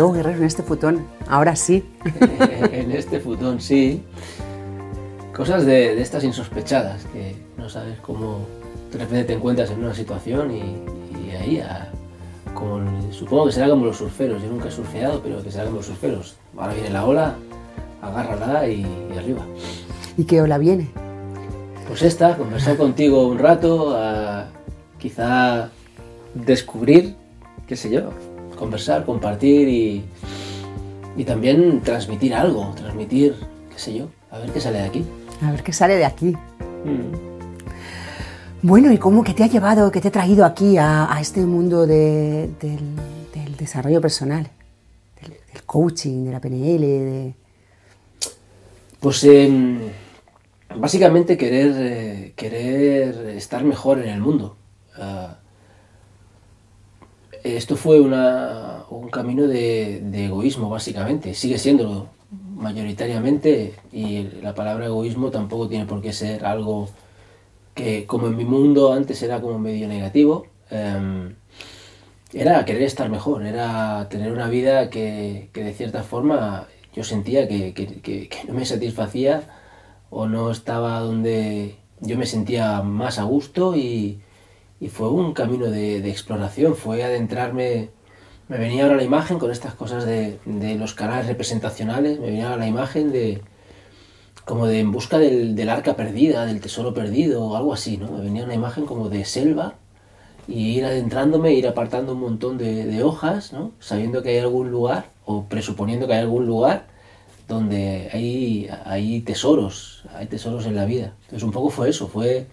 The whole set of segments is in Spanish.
Diego Guerrero en este futón, ahora sí. en este futón, sí. Cosas de, estas insospechadas, que no sabes cómo de repente te encuentras en una situación y, ahí, como, supongo que será como los surferos, yo nunca he surfeado, pero que será como los surferos. Ahora viene la ola, agárrala y, arriba. ¿Y qué ola viene? Pues esta, conversar contigo un rato, quizá descubrir, qué sé yo, conversar, compartir y, y también transmitir algo, transmitir, qué sé yo, a ver qué sale de aquí. A ver qué sale de aquí. Mm. Bueno, ¿y cómo que te ha llevado, que te ha traído aquí a, este mundo del, desarrollo personal, del, coaching, de la PNL? De... Pues em, básicamente querer, eh, querer estar mejor en el mundo. Ah, esto fue un camino de, egoísmo, básicamente. Sigue siendo mayoritariamente, y la palabra egoísmo tampoco tiene por qué ser algo que, como en mi mundo antes era como medio negativo, em, era querer estar mejor, era tener una vida que, de cierta forma yo sentía que, no me satisfacía o no estaba donde yo me sentía más a gusto y, y fue un camino de, exploración, fue adentrarme, me venía ahora la imagen con estas cosas de, los canales representacionales, me venía ahora la imagen de como de en busca del, arca perdida, del tesoro perdido o algo así, ¿no? Me venía una imagen como de selva y ir adentrándome, ir apartando un montón de, hojas, ¿no? Sabiendo que hay algún lugar o presuponiendo que hay algún lugar donde hay, hay tesoros, hay tesoros en la vida. Entonces un poco fue eso, fue...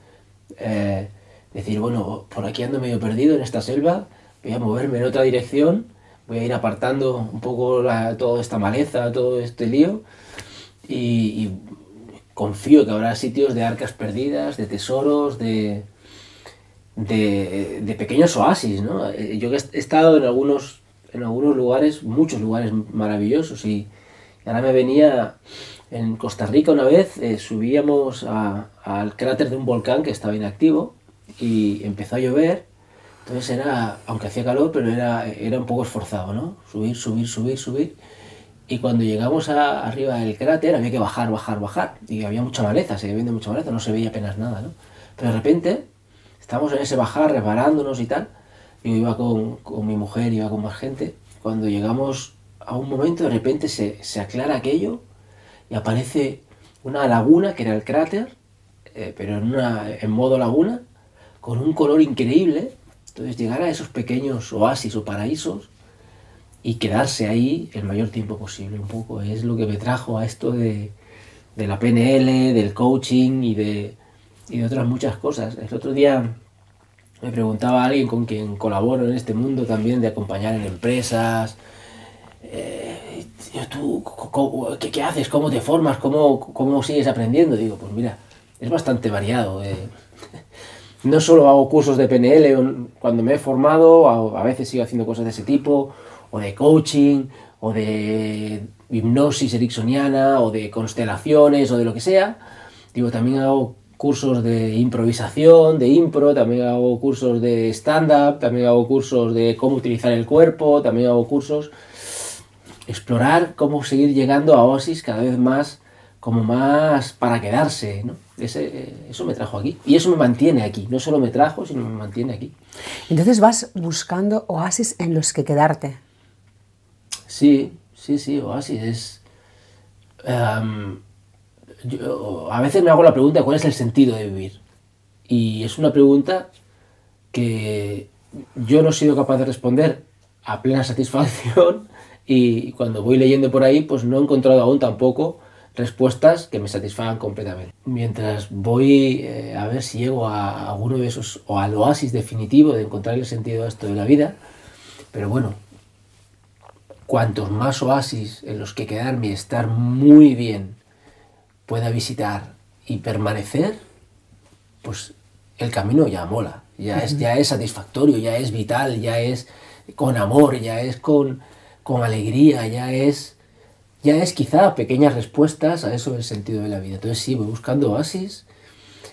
Eh, decir, bueno, por aquí ando medio perdido en esta selva, voy a moverme en otra dirección, voy a ir apartando un poco toda esta maleza, todo este lío, y, confío que habrá sitios de arcas perdidas, de tesoros, de, de, pequeños oasis, ¿no? Eh, yo he estado en algunos, en algunos lugares, muchos lugares maravillosos, y ahora me venía en Costa Rica una vez, eh, subíamos al cráter de un volcán que estaba inactivo, y empezó a llover, entonces era, aunque hacía calor, pero era, era un poco esforzado, ¿no? Subir, subir, subir, subir. Y cuando llegamos a, arriba del cráter había que bajar, bajar, bajar. Y había mucha maleza, se viendo mucha maleza, no se veía apenas nada, ¿no? Pero de repente, estábamos en ese bajar, reparándonos y tal. Yo iba con, con mi mujer, iba con más gente. Cuando llegamos a un momento, de repente se, se aclara aquello y aparece una laguna, que era el cráter, eh, pero en, una, en modo laguna, con un color increíble. Entonces llegar a esos pequeños oasis o paraísos y quedarse ahí el mayor tiempo posible. Un poco es lo que me trajo a esto de, la PNL, del coaching y de, otras muchas cosas. El otro día me preguntaba a alguien con quien colaboro en este mundo también de acompañar en empresas. Eh, ¿Tú qué, haces? ¿Cómo te formas? ¿Cómo, ¿Cómo sigues aprendiendo? Digo, pues mira, es bastante variado. Eh. No solo hago cursos de PNL cuando me he formado, a veces sigo haciendo cosas de ese tipo, o de coaching, o de hipnosis ericksoniana, o de constelaciones, o de lo que sea. Digo, también hago cursos de improvisación, de impro, también hago cursos de stand-up, también hago cursos de cómo utilizar el cuerpo, también hago cursos... Explorar cómo seguir llegando a Oasis cada vez más, como más para quedarse, ¿no? Ese, eso me trajo aquí. Y eso me mantiene aquí. No solo me trajo, sino me mantiene aquí. Entonces vas buscando oasis en los que quedarte. Sí, sí, sí, oasis. Es, em, a veces me hago la pregunta cuál es el sentido de vivir. Y es una pregunta que yo no he sido capaz de responder a plena satisfacción y cuando voy leyendo por ahí pues no he encontrado aún tampoco respuestas que me satisfagan completamente. Mientras voy eh, a ver si llego a, alguno de esos, o al oasis definitivo de encontrar el sentido a esto de la vida, pero bueno, cuantos más oasis en los que quedarme y estar muy bien pueda visitar y permanecer, pues el camino ya mola, ya es, ya es satisfactorio, ya es vital, ya es con amor, ya es con, con alegría, ya es ya es quizá pequeñas respuestas a eso del sentido de la vida. Entonces sí, voy buscando oasis,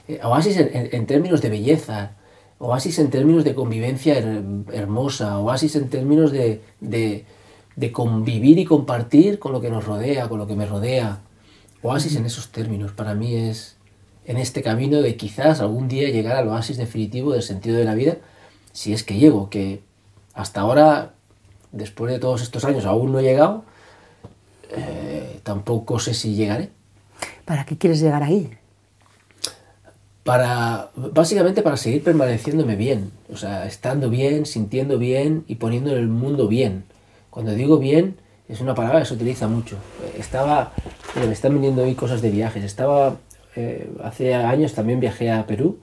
eh, oasis en, términos de belleza, oasis en términos de convivencia hermosa, oasis en términos de, de convivir y compartir con lo que nos rodea, con lo que me rodea. Oasis en esos términos, para mí es en este camino de quizás algún día llegar al oasis definitivo del sentido de la vida, si es que llego, que hasta ahora, después de todos estos años, aún no he llegado, eh, tampoco sé si llegaré. ¿Para qué quieres llegar ahí? Para, básicamente para seguir permaneciéndome bien, o sea, estando bien, sintiendo bien y poniendo el mundo bien. Cuando digo bien, es una palabra que se utiliza mucho. Estaba, me están viniendo hoy cosas de viajes. Estaba, eh, hace años también viajé a Perú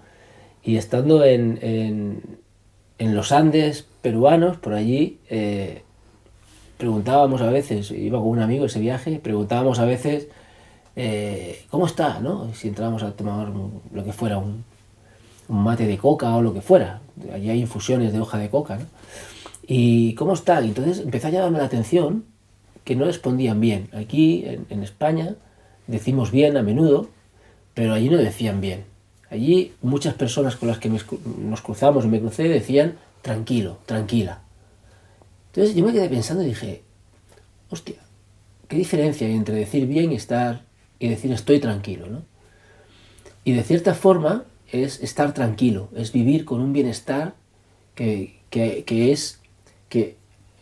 y estando en, en, los Andes peruanos, por allí, eh, preguntábamos a veces, iba con un amigo ese viaje, preguntábamos a veces eh, ¿cómo está? ¿no? Si entrábamos a tomar lo que fuera, un, mate de coca o lo que fuera. Allí hay infusiones de hoja de coca. ¿Y cómo está? Y entonces empezó a llamarme la atención que no respondían bien. Aquí en, España decimos bien a menudo, pero allí no decían bien. Allí muchas personas con las que nos cruzamos me crucé decían tranquilo, tranquila. Entonces yo me quedé pensando y dije, hostia, ¿qué diferencia hay entre decir bien y estar y decir estoy tranquilo, ¿no? Y de cierta forma es estar tranquilo, es vivir con un bienestar que, es, que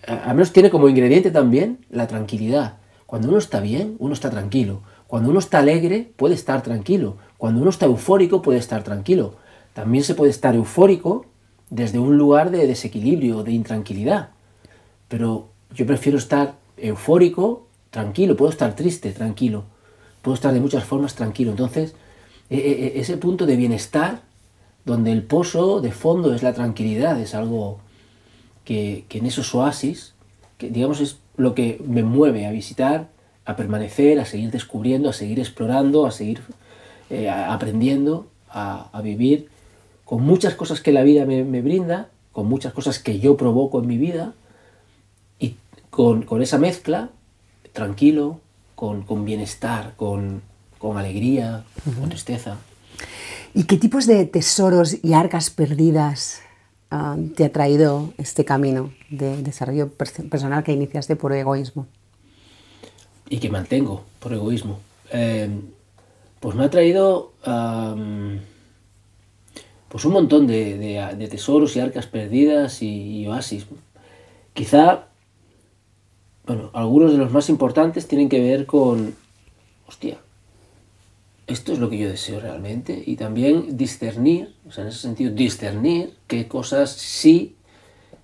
al menos tiene como ingrediente también la tranquilidad. Cuando uno está bien, uno está tranquilo. Cuando uno está alegre, puede estar tranquilo. Cuando uno está eufórico, puede estar tranquilo. También se puede estar eufórico desde un lugar de desequilibrio, de intranquilidad. Pero yo prefiero estar eufórico, tranquilo. Puedo estar triste, tranquilo puedo estar de muchas formas tranquilo. Entonces, e, e, e, ese punto de bienestar, donde el pozo de fondo es la tranquilidad, es algo que, en esos oasis, que digamos es lo que me mueve a visitar, a permanecer, a seguir descubriendo, a seguir explorando, a seguir eh, aprendiendo, a, vivir con muchas cosas que la vida me, brinda, con muchas cosas que yo provoco en mi vida, con, con esa mezcla, tranquilo, con, bienestar, con, alegría, con tristeza. ¿Y qué tipos de tesoros y arcas perdidas ah, te ha traído este camino de desarrollo personal que iniciaste por egoísmo? Y que mantengo por egoísmo. Em, pues me ha traído pues un montón de, tesoros y arcas perdidas y, y oasis. Quizá bueno, algunos de los más importantes tienen que ver con, hostia, esto es lo que yo deseo realmente y también discernir, o sea, en ese sentido, discernir qué cosas sí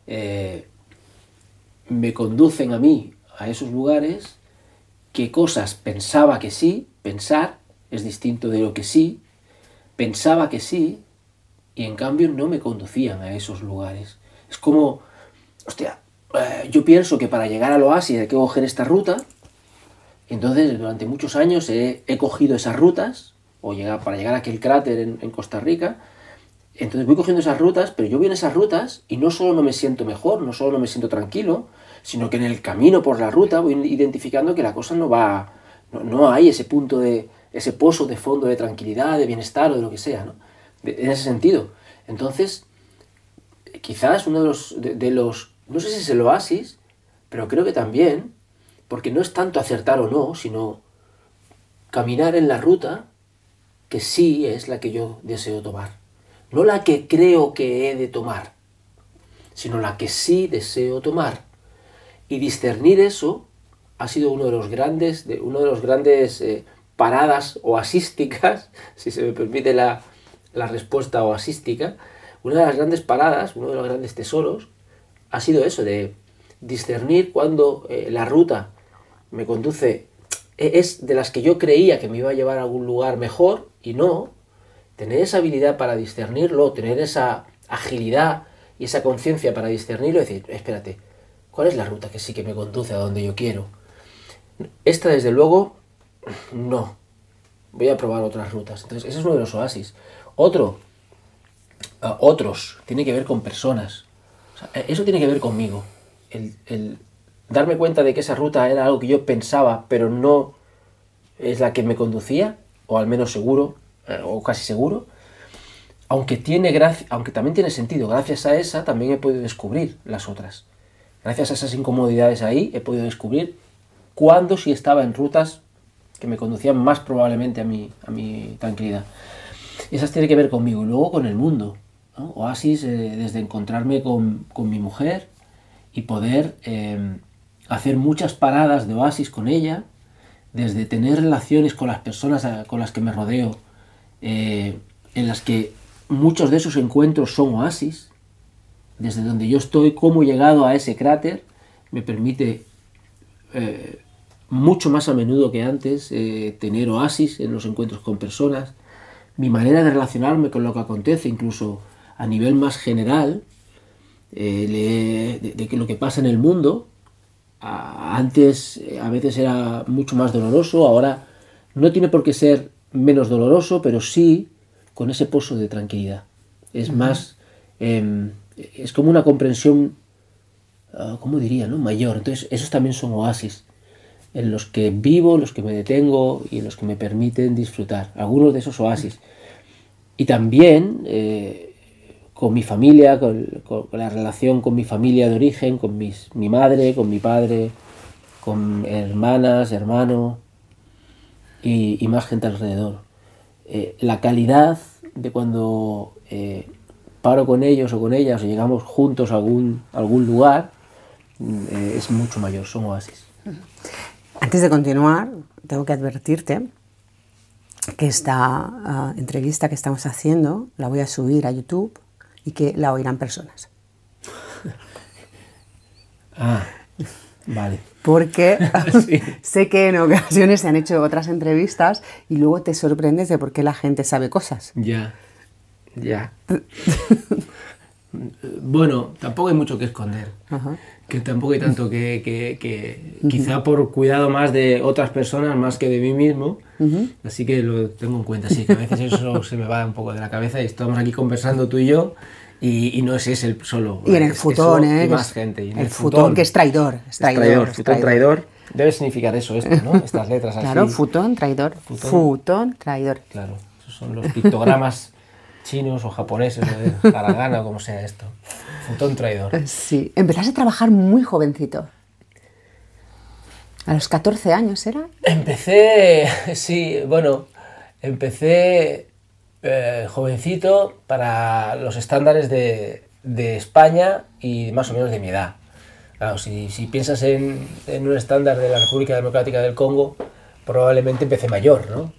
eh, me conducen a mí a esos lugares, qué cosas pensaba que sí, pensar es distinto de lo que sí, pensaba que sí y en cambio no me conducían a esos lugares. Es como, hostia, eh, yo pienso que para llegar al oasis hay que coger esta ruta. Entonces, durante muchos años he, cogido esas rutas, o llegar, para llegar a aquel cráter en, Costa Rica. Entonces voy cogiendo esas rutas, pero yo voy en esas rutas y no solo no me siento mejor, no solo no me siento tranquilo, sino que en el camino por la ruta voy identificando que la cosa no va, no, hay ese punto de, ese pozo de fondo de tranquilidad, de bienestar o de lo que sea, ¿no? en ese sentido. Entonces, quizás uno de los, de los no sé si es el oasis, pero creo que también, porque no es tanto acertar o no, sino caminar en la ruta que sí es la que yo deseo tomar. No la que creo que he de tomar, sino la que sí deseo tomar. Y discernir eso ha sido uno de los grandes, de, uno de los grandes eh, paradas oasísticas, si se me permite la, la respuesta oasística, una de las grandes paradas, uno de los grandes tesoros ha sido eso, de discernir cuando eh, la ruta me conduce, e-, es de las que yo creía que me iba a llevar a algún lugar mejor y no, tener esa habilidad para discernirlo, tener esa agilidad y esa conciencia para discernirlo y decir, espérate, ¿cuál es la ruta que sí que me conduce a donde yo quiero? Esta desde luego, no. Voy a probar otras rutas. Entonces, ese es uno de los oasis. Otro, otros, tiene que ver con personas. E-, eso tiene que ver conmigo. El, darme cuenta de que esa ruta era algo que yo pensaba, pero no es la que me conducía, o al menos seguro, eh, o casi seguro. Aunque, tiene aunque también tiene sentido, gracias a esa también he podido descubrir las otras. gracias a esas incomodidades ahí, he podido descubrir cuándo sí estaba en rutas que me conducían más probablemente a mi, a mi tranquilidad. Esas tienen que ver conmigo y luego con el mundo. Oasis eh, desde encontrarme con, con, mi mujer y poder eh, hacer muchas paradas de oasis con ella, desde tener relaciones con las personas con las que me rodeo, eh, en las que muchos de esos encuentros son oasis, desde donde yo estoy, cómo he llegado a ese cráter, me permite eh, mucho más a menudo que antes eh, tener oasis en los encuentros con personas, mi manera de relacionarme con lo que acontece, incluso a nivel más general, de, de, que lo que pasa en el mundo, antes eh, a veces era mucho más doloroso, ahora no tiene por qué ser menos doloroso, pero sí con ese pozo de tranquilidad. Es más, em, es como una comprensión, uh, ¿cómo diría? No? Mayor. Entonces, esos también son oasis en los que vivo, en los que me detengo y en los que me permiten disfrutar. Algunos de esos oasis. Y también eh, con mi familia, con, la relación con mi familia de origen, con mis, mi madre, con mi padre, con hermanas, hermanos y, más gente alrededor. Eh, la calidad de cuando eh, paro con ellos o con ellas o llegamos juntos a algún, algún lugar eh, es mucho mayor, son oasis. Antes de continuar, tengo que advertirte que esta ah, entrevista que estamos haciendo la voy a subir a YouTube y que la oirán personas. ah, vale. Porque sé que en ocasiones se han hecho otras entrevistas y luego te sorprendes de por qué la gente sabe cosas. Ya, ya. bueno, tampoco hay mucho que esconder. Que tampoco hay tanto que, que, quizá por cuidado más de otras personas más que de mí mismo. Así que lo tengo en cuenta, sí, que a veces eso se me va un poco de la cabeza y estamos aquí conversando tú y yo y, no es ese el solo. Y en el futón, ¿eh? más gente. el, futón, que es traidor. Es traidor, futón, traidor. Debe significar eso, esto, ¿no? Estas letras así. Claro, futón, traidor. Futón, traidor. Claro, esos son los pictogramas chinos o japoneses o de Haragana o como sea esto. Futón traidor. Sí. Empezaste a trabajar muy jovencito. ¿A los 14 años era? Empecé, sí, bueno, empecé eh, jovencito para los estándares de, España y más o menos de mi edad. Claro, si, piensas en, un estándar de la República Democrática del Congo, probablemente empecé mayor, ¿no?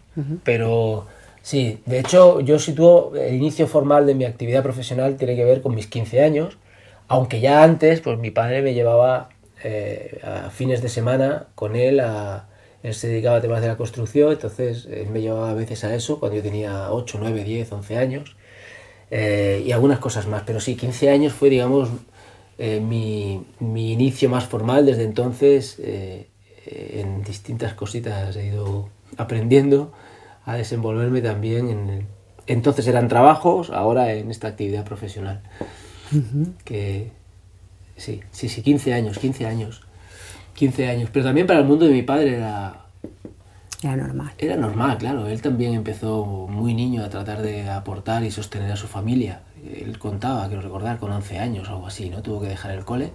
Pero sí, de hecho yo sitúo el inicio formal de mi actividad profesional tiene que ver con mis 15 años, aunque ya antes, pues mi padre me llevaba eh, a fines de semana con él a, él se dedicaba a temas de la construcción, entonces él me llevaba a veces a eso cuando yo tenía 8, 9, 10, 11 años eh, y algunas cosas más. Pero sí, 15 años fue, digamos, eh, mi, mi, inicio más formal. Desde entonces, en distintas cositas he ido aprendiendo a desenvolverme también en... entonces eran trabajos, ahora en esta actividad profesional. Que sí, sí, sí, 15 años, 15 años. 15 años. Pero también para el mundo de mi padre era... Era normal. Era normal, claro. Él también empezó muy niño a tratar de aportar y sostener a su familia. Él contaba, quiero recordar, con 11 años o algo así, ¿no? Tuvo que dejar el cole.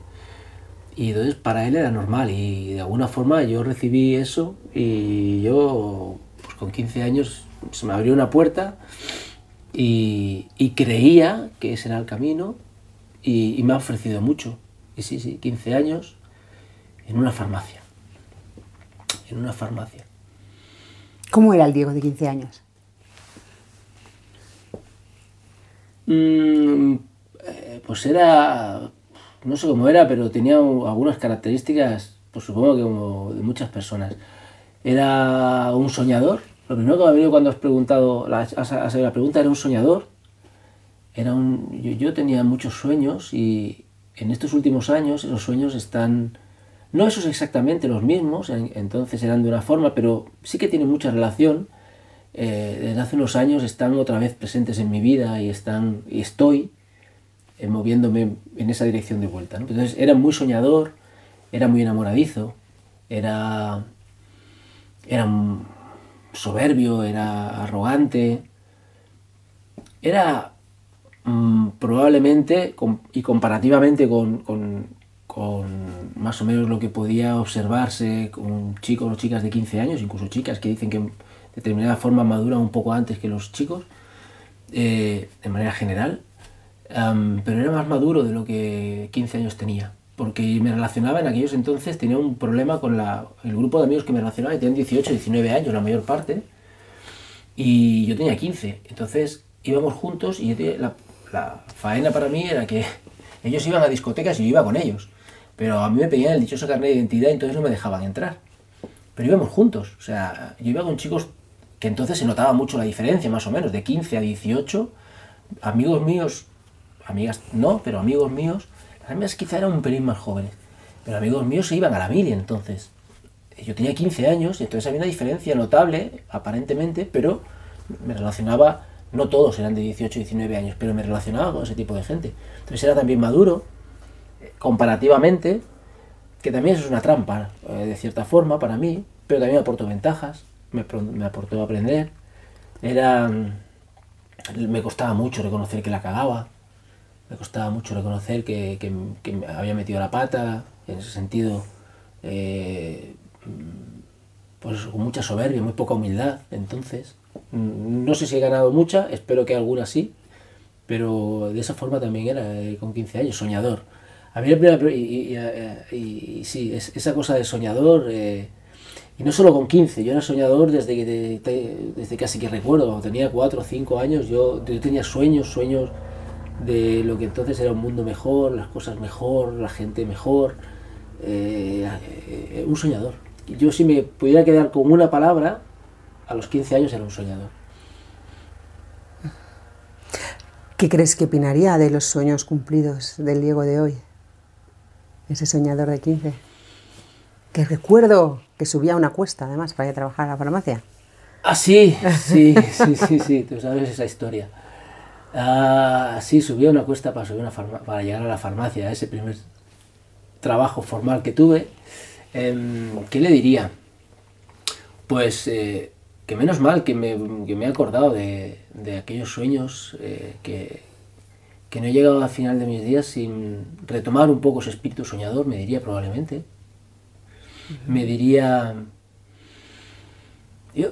Y entonces para él era normal y de alguna forma yo recibí eso y yo con 15 años se me abrió una puerta y, creía que ese era el camino y, y me ha ofrecido mucho. Y sí, sí, 15 años en una farmacia. En una farmacia. ¿Cómo era el Diego de 15 años? Mm, eh, pues era, no sé cómo era, pero tenía algunas características, pues supongo que como de muchas personas. Era un soñador. Lo primero que me ha venido cuando has preguntado, la, has, la pregunta, era un soñador. Era un, yo, yo tenía muchos sueños y en estos últimos años esos sueños están no esos exactamente los mismos, entonces eran de una forma, pero sí que tienen mucha relación. Eh, desde hace unos años están otra vez presentes en mi vida y, están, y estoy eh, moviéndome en esa dirección de vuelta. Entonces era muy soñador, era muy enamoradizo, era, era soberbio, era arrogante, era mm, probablemente y comparativamente con con más o menos lo que podía observarse con chicos o chicas de 15 años, incluso chicas que dicen que de determinada forma maduran un poco antes que los chicos, eh, de manera general, pero era más maduro de lo que 15 años tenía, porque me relacionaba en aquellos entonces, tenía un problema con la, el grupo de amigos que me relacionaba, que tenían 18, 19 años la mayor parte, y yo tenía 15, entonces íbamos juntos y la, la faena para mí era que ellos iban a discotecas y yo iba con ellos. Pero a mí me pedían el dichoso carnet de identidad y entonces no me dejaban entrar. Pero íbamos juntos. O sea, yo iba con chicos que entonces se notaba mucho la diferencia, más o menos, de 15 a 18. Amigos míos, amigas no, pero amigos míos, amigas quizá eran un pelín más jóvenes. Pero amigos míos se iban a la mili entonces. Yo tenía 15 años y entonces había una diferencia notable, aparentemente, pero me relacionaba, no todos eran de 18 19 años, pero me relacionaba con ese tipo de gente. Entonces era también maduro, comparativamente, que también es una trampa, eh, de cierta forma, para mí, pero también me aportó ventajas, me, me aportó aprender. Era, me costaba mucho reconocer que la cagaba, me costaba mucho reconocer que, había metido la pata, en ese sentido, eh, pues con mucha soberbia, muy poca humildad. Entonces, mm, no sé si he ganado mucha, espero que alguna sí, pero de esa forma también era, eh, con 15 años, soñador a mí y, y, sí, es, esa cosa de soñador, eh, y no solo con 15, yo era soñador desde desde casi que recuerdo, tenía 4 o 5 años, yo, tenía sueños, sueños de lo que entonces era un mundo mejor, las cosas mejor, la gente mejor, eh, eh, un soñador. Yo si me pudiera quedar con una palabra, a los 15 años era un soñador. ¿Qué crees que opinaría de los sueños cumplidos del Diego de hoy? ese soñador de 15. Que recuerdo que subía una cuesta, además, para ir a trabajar a la farmacia. Ah, sí, sí, sí, sí, sí, tú sabes esa historia. Ah, sí, subía una cuesta para, subir una para llegar a la farmacia, ese primer trabajo formal que tuve. Em, ¿Qué le diría? Pues eh, que menos mal que me, que me he acordado de, de aquellos sueños eh, que, que no he llegado al final de mis días sin retomar un poco ese espíritu soñador, me diría probablemente. Me diría... Yo...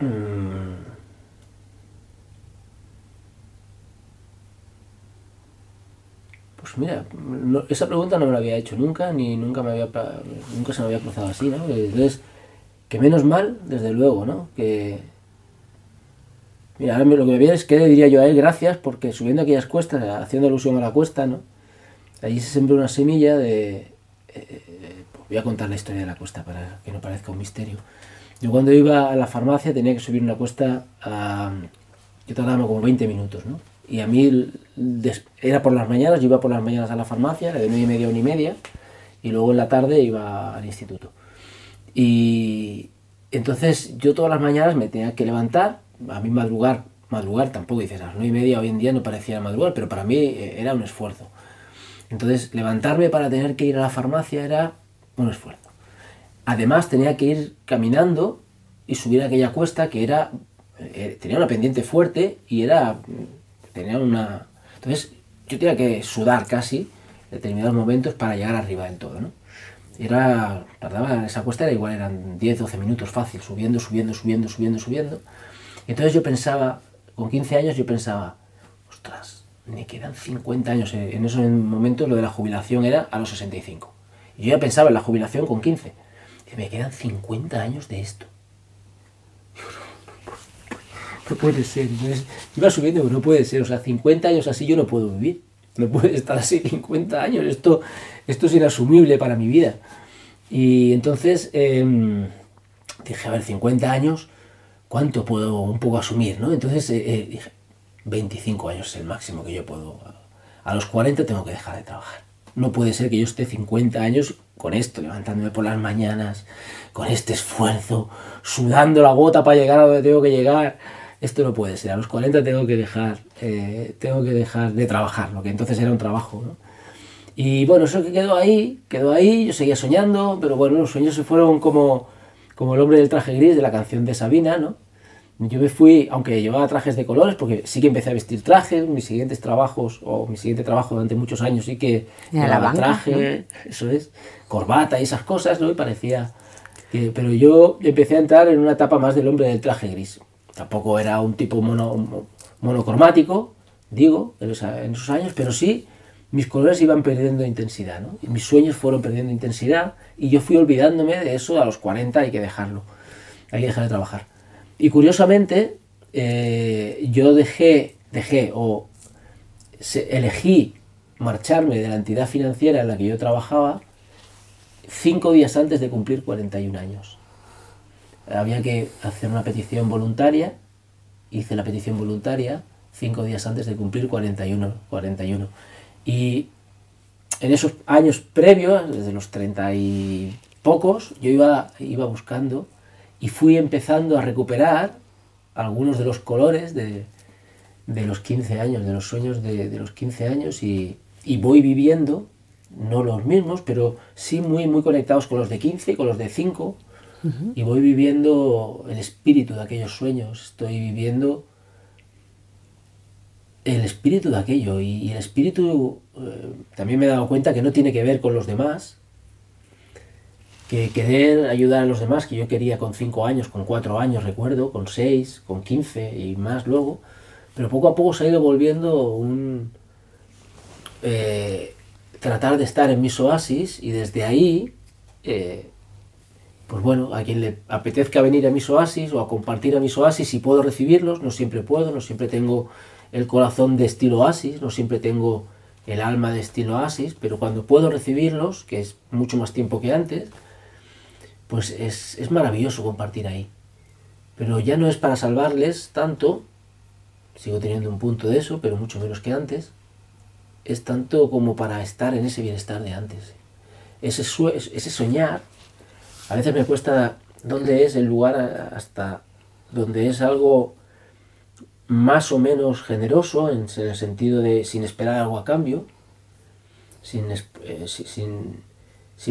Mm, pues mira, esa pregunta no me la había hecho nunca, ni nunca, me había, nunca se me había cruzado así, ¿no? Entonces, que menos mal, desde luego, ¿no? Que, Mira, ahora lo que me viene es que diría yo a él gracias porque subiendo aquellas cuestas, haciendo alusión a la cuesta, ¿no? Allí se sembró una semilla de... Eh, eh, voy a contar la historia de la cuesta para que no parezca un misterio. Yo cuando iba a la farmacia tenía que subir una cuesta a... Yo tardaba como 20 minutos, ¿no? Y a mí era por las mañanas, yo iba por las mañanas a la farmacia, de 9 y media a 1 y media, y luego en la tarde iba al instituto. Y entonces yo todas las mañanas me tenía que levantar, a mí madrugar, madrugar tampoco dices, a las nueve y media hoy en día no parecía madrugar, pero para mí eh, era un esfuerzo. Entonces, levantarme para tener que ir a la farmacia era un esfuerzo. Además, tenía que ir caminando y subir aquella cuesta que era, eh, tenía una pendiente fuerte y era, tenía una... Entonces, yo tenía que sudar casi determinados momentos para llegar arriba del todo, ¿no? Era, tardaba, esa cuesta era igual, eran 10, 12 minutos fácil, subiendo, subiendo, subiendo, subiendo, subiendo. Entonces yo pensaba, con 15 años yo pensaba, ostras, me quedan 50 años. En esos momentos lo de la jubilación era a los 65. Y yo ya pensaba en la jubilación con 15. Y me quedan 50 años de esto. No puede ser. iba subiendo, pero no puede ser. O sea, 50 años así yo no puedo vivir. No puede estar así 50 años. Esto, esto es inasumible para mi vida. Y entonces em, dije, a ver, 50 años ¿cuánto puedo un poco asumir? ¿no? Entonces eh, eh, dije, 25 años es el máximo que yo puedo. A los 40 tengo que dejar de trabajar. No puede ser que yo esté 50 años con esto, levantándome por las mañanas, con este esfuerzo, sudando la gota para llegar a donde tengo que llegar. Esto no puede ser. A los 40 tengo que dejar, eh, tengo que dejar de trabajar, lo que entonces era un trabajo. ¿no? Y bueno, eso que quedó ahí, quedó ahí, yo seguía soñando, pero bueno, los sueños se fueron como como el hombre del traje gris de la canción de Sabina, ¿no? yo me fui, aunque llevaba trajes de colores, porque sí que empecé a vestir trajes, mis siguientes trabajos, o mi siguiente trabajo durante muchos años sí que llevaba traje, eso es, corbata y esas cosas, ¿no? Y parecía... Que, pero yo empecé a entrar en una etapa más del hombre del traje gris. Tampoco era un tipo mono, monocromático, digo, en, esos años, pero sí mis colores iban perdiendo intensidad, mis sueños fueron perdiendo intensidad y yo fui olvidándome de eso a los 40 hay que dejarlo, hay que dejar de trabajar. Y curiosamente, eh, yo dejé, dejé o elegí marcharme de la entidad financiera en la que yo trabajaba cinco días antes de cumplir 41 años. Había que hacer una petición voluntaria, hice la petición voluntaria cinco días antes de cumplir 41. 41. Y en esos años previos, desde los 30 y pocos, yo iba, iba buscando y fui empezando a recuperar algunos de los colores de, los 15 años, de los sueños de, los 15 años y, voy viviendo, no los mismos, pero sí muy, muy conectados con los de 15 y con los de 5 y voy viviendo el espíritu de aquellos sueños, estoy viviendo el espíritu de aquello y, el espíritu eh, también me he dado cuenta que no tiene que ver con los demás, que querer ayudar a los demás, que yo quería con 5 años, con 4 años, recuerdo, con 6, con 15 y más luego, pero poco a poco se ha ido volviendo un... Eh, tratar de estar en mis oasis y desde ahí, eh, pues bueno, a quien le apetezca venir a mis oasis o a compartir a mis oasis, si puedo recibirlos, no siempre puedo, no siempre tengo el corazón de estilo oasis, no siempre tengo el alma de estilo oasis, pero cuando puedo recibirlos, que es mucho más tiempo que antes, pues es, maravilloso compartir ahí. Pero ya no es para salvarles tanto, sigo teniendo un punto de eso, pero mucho menos que antes, es tanto como para estar en ese bienestar de antes. Ese, ese soñar, a veces me cuesta dónde es el lugar hasta donde es algo más o menos generoso, en el sentido de sin esperar algo a cambio, sin, eh, sin,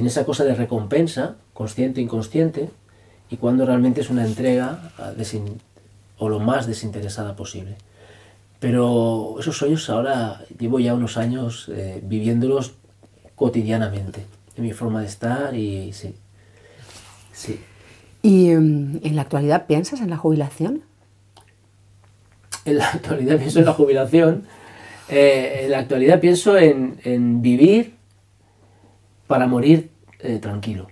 esa cosa de recompensa, consciente e inconsciente, y cuando realmente es una entrega o lo más desinteresada posible. Pero esos sueños ahora llevo ya unos años eh, viviéndolos cotidianamente, en mi forma de estar y sí. Sí. ¿Y em, en la actualidad piensas en la jubilación? En la actualidad pienso en la jubilación. Eh, en la actualidad pienso en, en vivir para morir eh, tranquilo.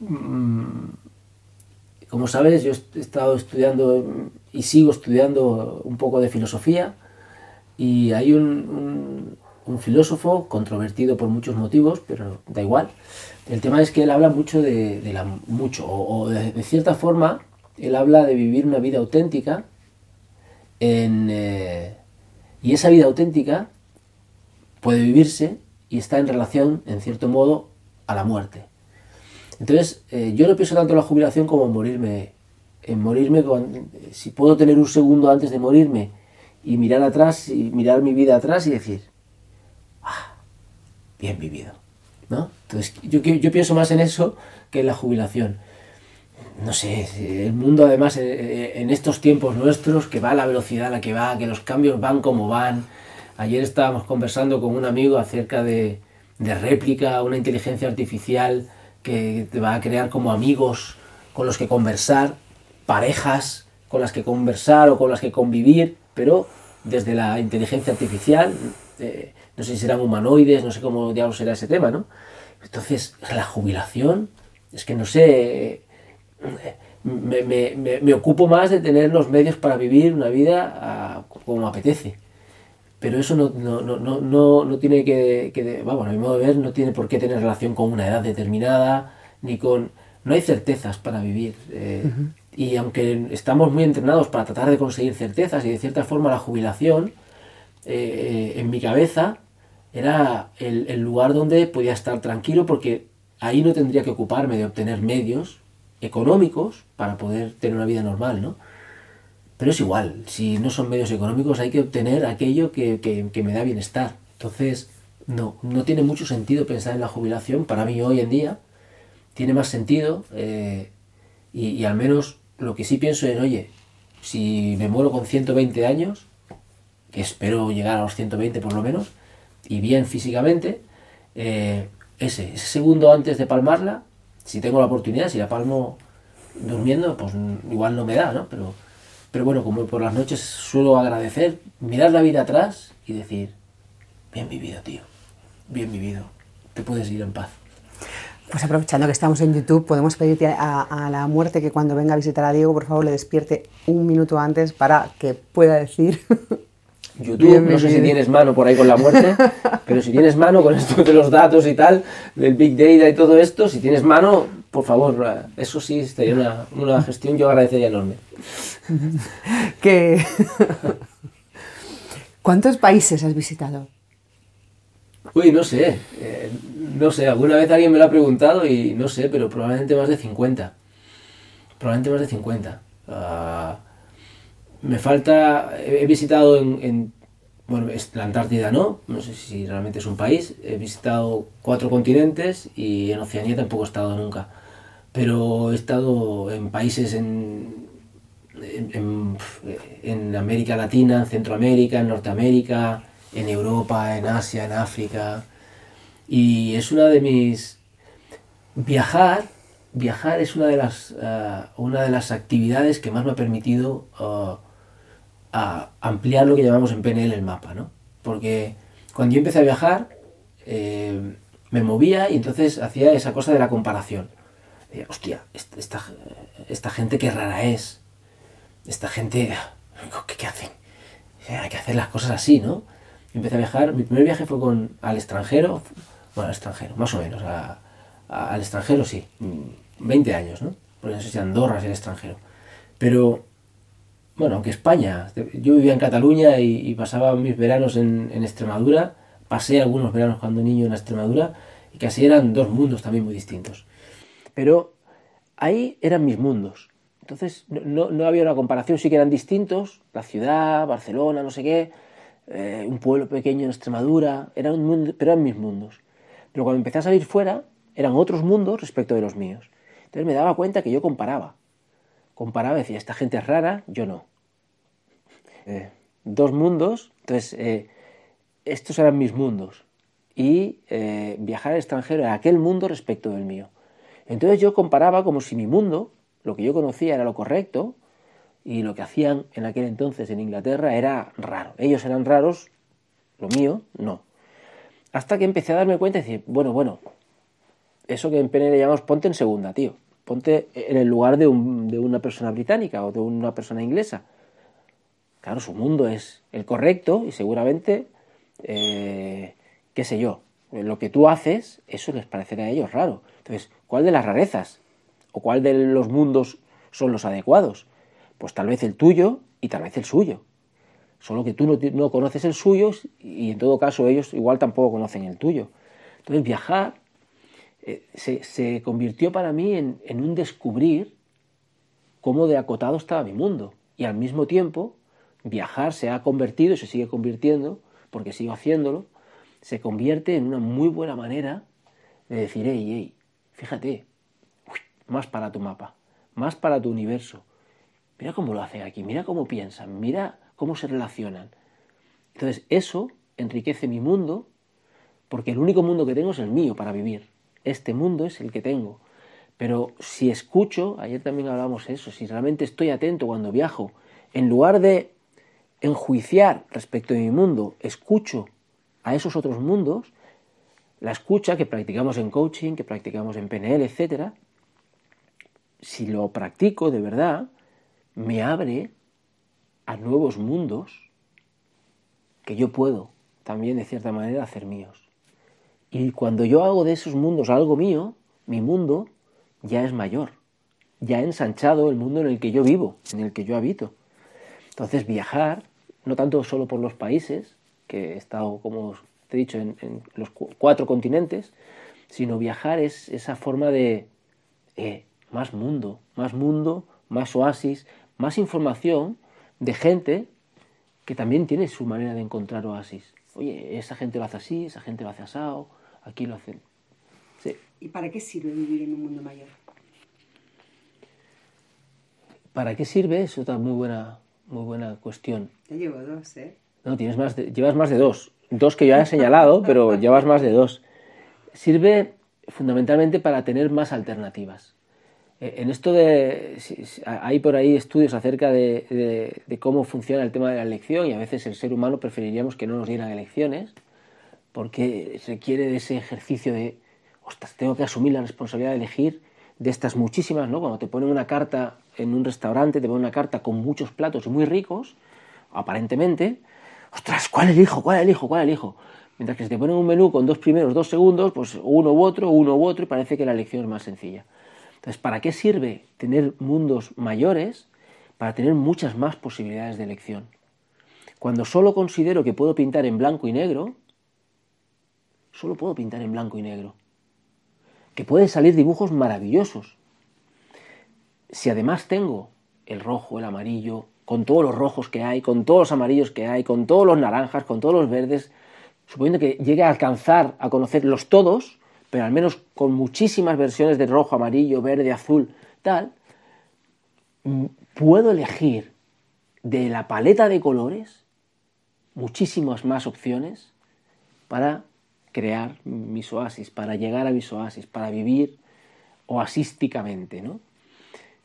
Mm, como sabes, yo he estado estudiando y sigo estudiando un poco de filosofía y hay un, filósofo controvertido por muchos motivos, pero da igual. El tema es que él habla mucho de, la mucho o, de, cierta forma él habla de vivir una vida auténtica eh, y esa vida auténtica puede vivirse y está en relación, en cierto modo, a la muerte. Entonces, eh, yo no pienso tanto en la jubilación como en morirme. En morirme, si puedo tener un segundo antes de morirme y mirar atrás, y mirar mi vida atrás y decir, ah, bien vivido. ¿No? Entonces, yo, pienso más en eso que en la jubilación. No sé, el mundo además eh, eh, en estos tiempos nuestros, que va a la velocidad a la que va, que los cambios van como van, Ayer estábamos conversando con un amigo acerca de, de réplica, una inteligencia artificial que te va a crear como amigos con los que conversar, parejas con las que conversar o con las que convivir, pero desde la inteligencia artificial, eh, no sé si serán humanoides, no sé cómo diablos será ese tema, ¿no? Entonces, la jubilación, es que no sé, me, me, me, ocupo más de tener los medios para vivir una vida ah, como apetece pero eso no, no, tiene que, vamos, a mi modo de ver, no tiene por qué tener relación con una edad determinada, ni con... No hay certezas para vivir. Eh, y aunque estamos muy entrenados para tratar de conseguir certezas, y de cierta forma la jubilación, eh, en mi cabeza, era el, lugar donde podía estar tranquilo porque ahí no tendría que ocuparme de obtener medios económicos para poder tener una vida normal, ¿no? Pero es igual, si no son medios económicos hay que obtener aquello que, me da bienestar. Entonces, no, no tiene mucho sentido pensar en la jubilación. Para mí hoy en día tiene más sentido eh, y, al menos lo que sí pienso es, oye, si me muero con 120 años, que espero llegar a los 120 por lo menos, y bien físicamente, eh, ese, segundo antes de palmarla, si tengo la oportunidad, si la palmo durmiendo, pues igual no me da, ¿no? Pero, pero bueno, como por las noches suelo agradecer, mirar la vida atrás y decir, bien vivido, tío, bien vivido, te puedes ir en paz. Pues aprovechando que estamos en YouTube, podemos pedirte a, a, la muerte que cuando venga a visitar a Diego, por favor, le despierte un minuto antes para que pueda decir YouTube, no sé si tienes mano por ahí con la muerte, pero si tienes mano con esto de los datos y tal, del Big Data y todo esto, si tienes mano, por favor, eso sí sería una, una gestión yo agradecería enorme. que... ¿Cuántos países has visitado? Uy, no sé, eh, no sé, alguna vez alguien me lo ha preguntado y no sé, pero probablemente más de 50. Probablemente más de 50. Me falta, he visitado en, bueno, la Antártida no, no sé si realmente es un país, he visitado cuatro continentes y en Oceanía tampoco he estado nunca, pero he estado en países en, en, en América Latina, en Centroamérica, en Norteamérica, en Europa, en Asia, en África, y es una de mis... Viajar, viajar es una de las, uh, una de las actividades que más me ha permitido... Uh, a ampliar lo que llamamos en PNL el mapa, ¿no? Porque cuando yo empecé a viajar, eh, me movía y entonces hacía esa cosa de la comparación. Decía, hostia, esta, esta, gente qué rara es. Esta gente, ¿qué, qué hacen? hay que hacer las cosas así, ¿no? empecé a viajar, mi primer viaje fue con, al extranjero, bueno, al extranjero, más o menos, al extranjero sí, 20 años, ¿no? Porque no sé si Andorra es el extranjero. Pero bueno, aunque España, yo vivía en Cataluña y, pasaba mis veranos en, Extremadura, pasé algunos veranos cuando niño en Extremadura y casi eran dos mundos también muy distintos. Pero ahí eran mis mundos. Entonces no, había una comparación, sí que eran distintos, la ciudad, Barcelona, no sé qué, eh, un pueblo pequeño en Extremadura, eran un mundo, pero eran mis mundos. Pero cuando empecé a salir fuera, eran otros mundos respecto de los míos. Entonces me daba cuenta que yo comparaba comparaba y decía, esta gente es rara, yo no. Eh, dos mundos, entonces eh, estos eran mis mundos. Y eh, viajar al extranjero era aquel mundo respecto del mío. Entonces yo comparaba como si mi mundo, lo que yo conocía era lo correcto, y lo que hacían en aquel entonces en Inglaterra era raro. Ellos eran raros, lo mío no. Hasta que empecé a darme cuenta y decir, bueno, bueno, eso que en PNL llamamos ponte en segunda, tío ponte en el lugar de, una persona británica o de una persona inglesa. Claro, su mundo es el correcto y seguramente, eh, qué sé yo, lo que tú haces, eso les parecerá a ellos raro. Entonces, ¿cuál de las rarezas o cuál de los mundos son los adecuados? Pues tal vez el tuyo y tal vez el suyo. Solo que tú no, no conoces el suyo y en todo caso ellos igual tampoco conocen el tuyo. Entonces, viajar eh, se, convirtió para mí en, un descubrir cómo de acotado estaba mi mundo. Y al mismo tiempo, viajar se ha convertido y se sigue convirtiendo, porque sigo haciéndolo, se convierte en una muy buena manera de decir, hey, hey, fíjate, más para tu mapa, más para tu universo. Mira cómo lo hacen aquí, mira cómo piensan, mira cómo se relacionan. Entonces, eso enriquece mi mundo, porque el único mundo que tengo es el mío para vivir este mundo es el que tengo. Pero si escucho, ayer también hablamos eso, si realmente estoy atento cuando viajo, en lugar de enjuiciar respecto de mi mundo, escucho a esos otros mundos, la escucha que practicamos en coaching, que practicamos en PNL, etc., si lo practico de verdad, me abre a nuevos mundos que yo puedo también de cierta manera hacer míos. Y cuando yo hago de esos mundos algo mío, mi mundo ya es mayor, ya he ensanchado el mundo en el que yo vivo, en el que yo habito. Entonces viajar, no tanto solo por los países, que he estado, como te he dicho, en, los cuatro continentes, sino viajar es esa forma de eh, más mundo, más mundo, más oasis, más información de gente que también tiene su manera de encontrar oasis. Oye, esa gente lo hace así, esa gente lo hace asado, aquí lo hacen. ¿Y para qué sirve vivir en un mundo mayor? ¿Para qué sirve? Es otra muy buena, muy buena cuestión. Ya llevo dos, ¿eh? No, tienes más de- llevas más de dos. Dos que yo he señalado, pero llevas más de dos. Sirve fundamentalmente para tener más alternativas. Eh, En esto de... Hay por ahí estudios acerca de, de- de cómo funciona el tema de la elección y a veces el ser humano preferiríamos que no nos dieran elecciones porque requiere de ese ejercicio de, ostras, tengo que asumir la responsabilidad de elegir de estas muchísimas, ¿no? Cuando te ponen una carta en un restaurante, te ponen una carta con muchos platos muy ricos, aparentemente, ostras, ¿cuál elijo? ¿Cuál elijo? ¿Cuál elijo? Mientras que si te ponen un menú con dos primeros, dos segundos, pues uno u otro, uno u otro, y parece que la elección es más sencilla. Entonces, ¿para qué sirve tener mundos mayores? Para tener muchas más posibilidades de elección. Cuando solo considero que puedo pintar en blanco y negro, solo puedo pintar en blanco y negro. Que pueden salir dibujos maravillosos. Si además tengo el rojo, el amarillo, con todos los rojos que hay, con todos los amarillos que hay, con todos los naranjas, con todos los verdes, suponiendo que llegue a alcanzar a conocerlos todos, pero al menos con muchísimas versiones de rojo, amarillo, verde, azul, tal, puedo elegir de la paleta de colores muchísimas más opciones para crear mis oasis, para llegar a mis oasis, para vivir oasísticamente, ¿no?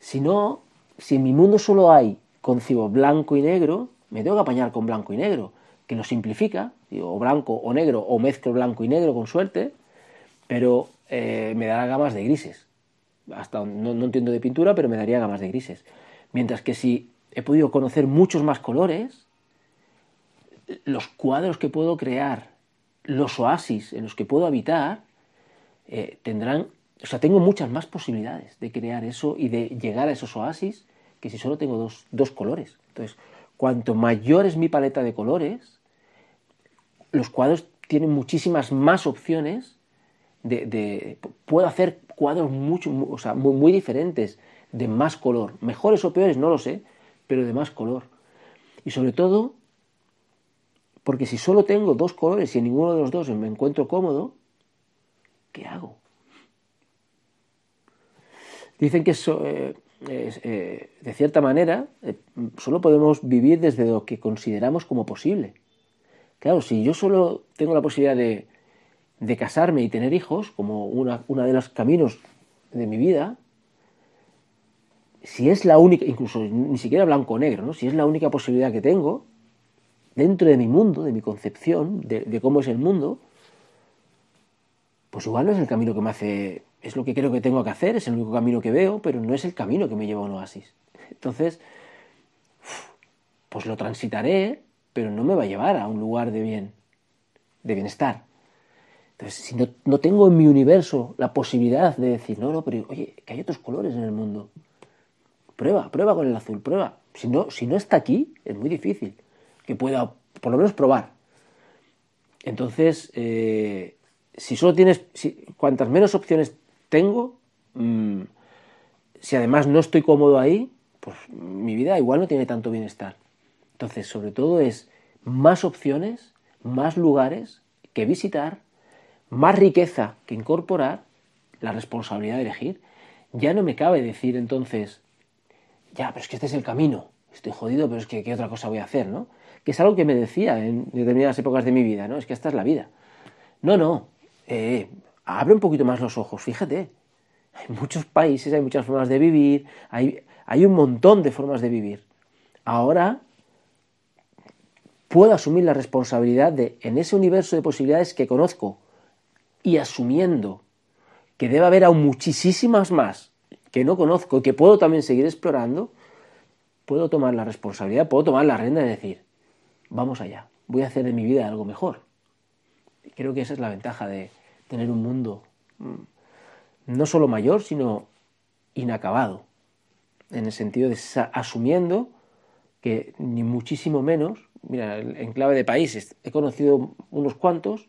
Si no, si en mi mundo solo hay, concibo blanco y negro, me tengo que apañar con blanco y negro, que lo simplifica, digo, o blanco o negro, o mezclo blanco y negro con suerte, pero eh, me dará gamas de grises. Hasta no, no entiendo de pintura, pero me daría gamas de grises. Mientras que si he podido conocer muchos más colores, los cuadros que puedo crear, los oasis en los que puedo habitar, eh, tendrán, o sea, tengo muchas más posibilidades de crear eso y de llegar a esos oasis que si solo tengo dos, dos colores. Entonces, cuanto mayor es mi paleta de colores, los cuadros tienen muchísimas más opciones de, puedo hacer cuadros mucho, mu- o sea, muy, muy diferentes, de más color, mejores o peores, no lo sé, pero de más color. Y sobre todo, porque si solo tengo dos colores y en ninguno de los dos me encuentro cómodo, ¿qué hago? Dicen que eh, eh, de cierta manera eh, solo podemos vivir desde lo que consideramos como posible. Claro, si yo solo tengo la posibilidad de, casarme y tener hijos, como una, una de los caminos de mi vida, si es la única, incluso ni siquiera blanco o negro, ¿no? si es la única posibilidad que tengo, dentro de mi mundo, de mi concepción, de, de cómo es el mundo, pues igual no es el camino que me hace, es lo que creo que tengo que hacer, es el único camino que veo, pero no es el camino que me lleva a un oasis. Entonces, pues lo transitaré, pero no me va a llevar a un lugar de bien, de bienestar. Entonces, si no, no tengo en mi universo la posibilidad de decir, no, no, pero oye, que hay otros colores en el mundo. Prueba, prueba con el azul, prueba. Si no, si no está aquí, es muy difícil que pueda, por lo menos, probar. Entonces, eh, si solo tienes, si, cuantas menos opciones tengo, mm, si además no estoy cómodo ahí, pues mi vida igual no tiene tanto bienestar. Entonces, sobre todo es más opciones, más lugares que visitar, más riqueza que incorporar, la responsabilidad de elegir. Ya no me cabe decir entonces, ya, pero es que este es el camino, estoy jodido, pero es que qué otra cosa voy a hacer, ¿no? Que es algo que me decía en determinadas épocas de mi vida, ¿no? Es que esta es la vida. No, no, eh, abre un poquito más los ojos, fíjate. Hay muchos países, hay muchas formas de vivir, hay, un montón de formas de vivir. Ahora puedo asumir la responsabilidad de, en ese universo de posibilidades que conozco, y asumiendo que debe haber aún muchísimas más que no conozco y que puedo también seguir explorando, puedo tomar la responsabilidad, puedo tomar la rienda de decir, vamos allá, voy a hacer de mi vida algo mejor. Creo que esa es la ventaja de tener un mundo mm, no solo mayor, sino inacabado, en el sentido de asumiendo que ni muchísimo menos, mira, en clave de países, he conocido unos cuantos,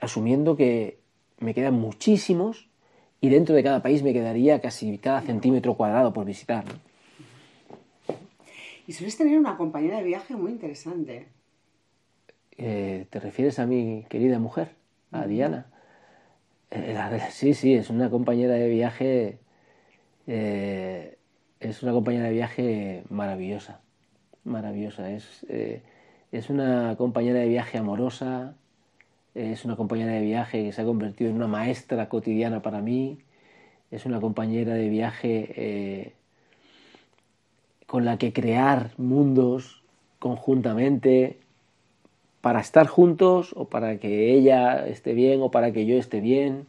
asumiendo que me quedan muchísimos y dentro de cada país me quedaría casi cada centímetro cuadrado por visitar. ¿no? Y sueles tener una compañera de viaje muy interesante. Eh, ¿Te refieres a mi querida mujer, a Diana? Eh, sí, sí, es una compañera de viaje eh, es una compañera de viaje maravillosa, maravillosa. Es, eh, es una compañera de viaje amorosa, es una compañera de viaje que se ha convertido en una maestra cotidiana para mí, es una compañera de viaje con la que crear mundos conjuntamente para estar juntos o para que ella esté bien o para que yo esté bien.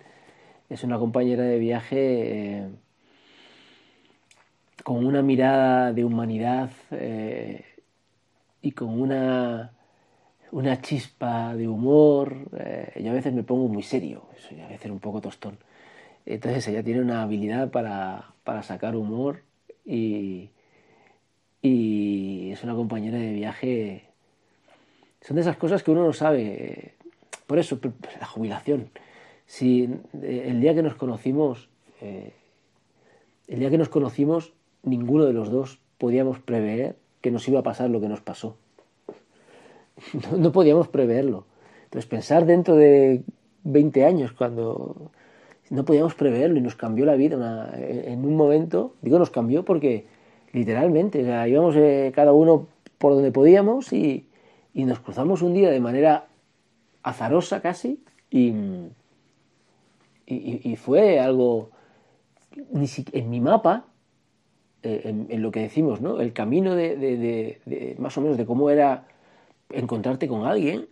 Es una compañera de viaje eh, con una mirada de humanidad eh, y con una, una chispa de humor. Eh, yo a veces me pongo muy serio, soy a veces un poco tostón. Entonces ella tiene una habilidad para, para sacar humor y, y es una compañera de viaje. Son de esas cosas que uno no sabe. Por eso, la jubilación. Si eh, el día que nos conocimos, eh, el día que nos conocimos, ninguno de los dos podíamos prever que nos iba a pasar lo que nos pasó. No, podíamos preverlo. Entonces, pensar dentro de 20 años, cuando no podíamos preverlo y nos cambió la vida en un momento, digo nos cambió porque literalmente, o íbamos eh, cada uno por donde podíamos y, y, nos cruzamos un día de manera azarosa casi y, y, y fue algo, en mi mapa eh, en, lo que decimos, ¿no? El camino de, más o menos de cómo era encontrarte con alguien,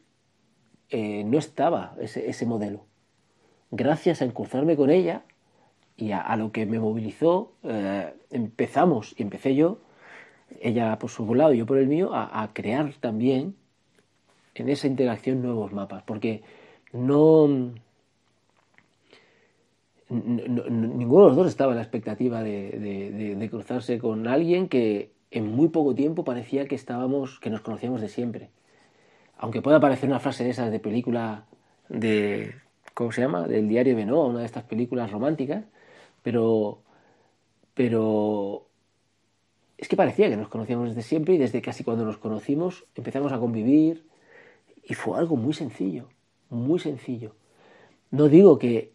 eh, no estaba ese, modelo. Gracias a encruzarme con ella y a, lo que me movilizó, eh, empezamos, y empecé yo, ella por su lado y yo por el mío, a, a crear también en esa interacción nuevos mapas, porque no ninguno de los dos estaba en la expectativa de, cruzarse con alguien que en muy poco tiempo parecía que estábamos, que nos conocíamos de siempre. Aunque pueda parecer una frase de esas de película de, ¿cómo se llama? Del diario de Noah, una de estas películas románticas, pero, pero es que parecía que nos conocíamos desde siempre y desde casi cuando nos conocimos empezamos a convivir y fue algo muy sencillo, muy sencillo. No digo que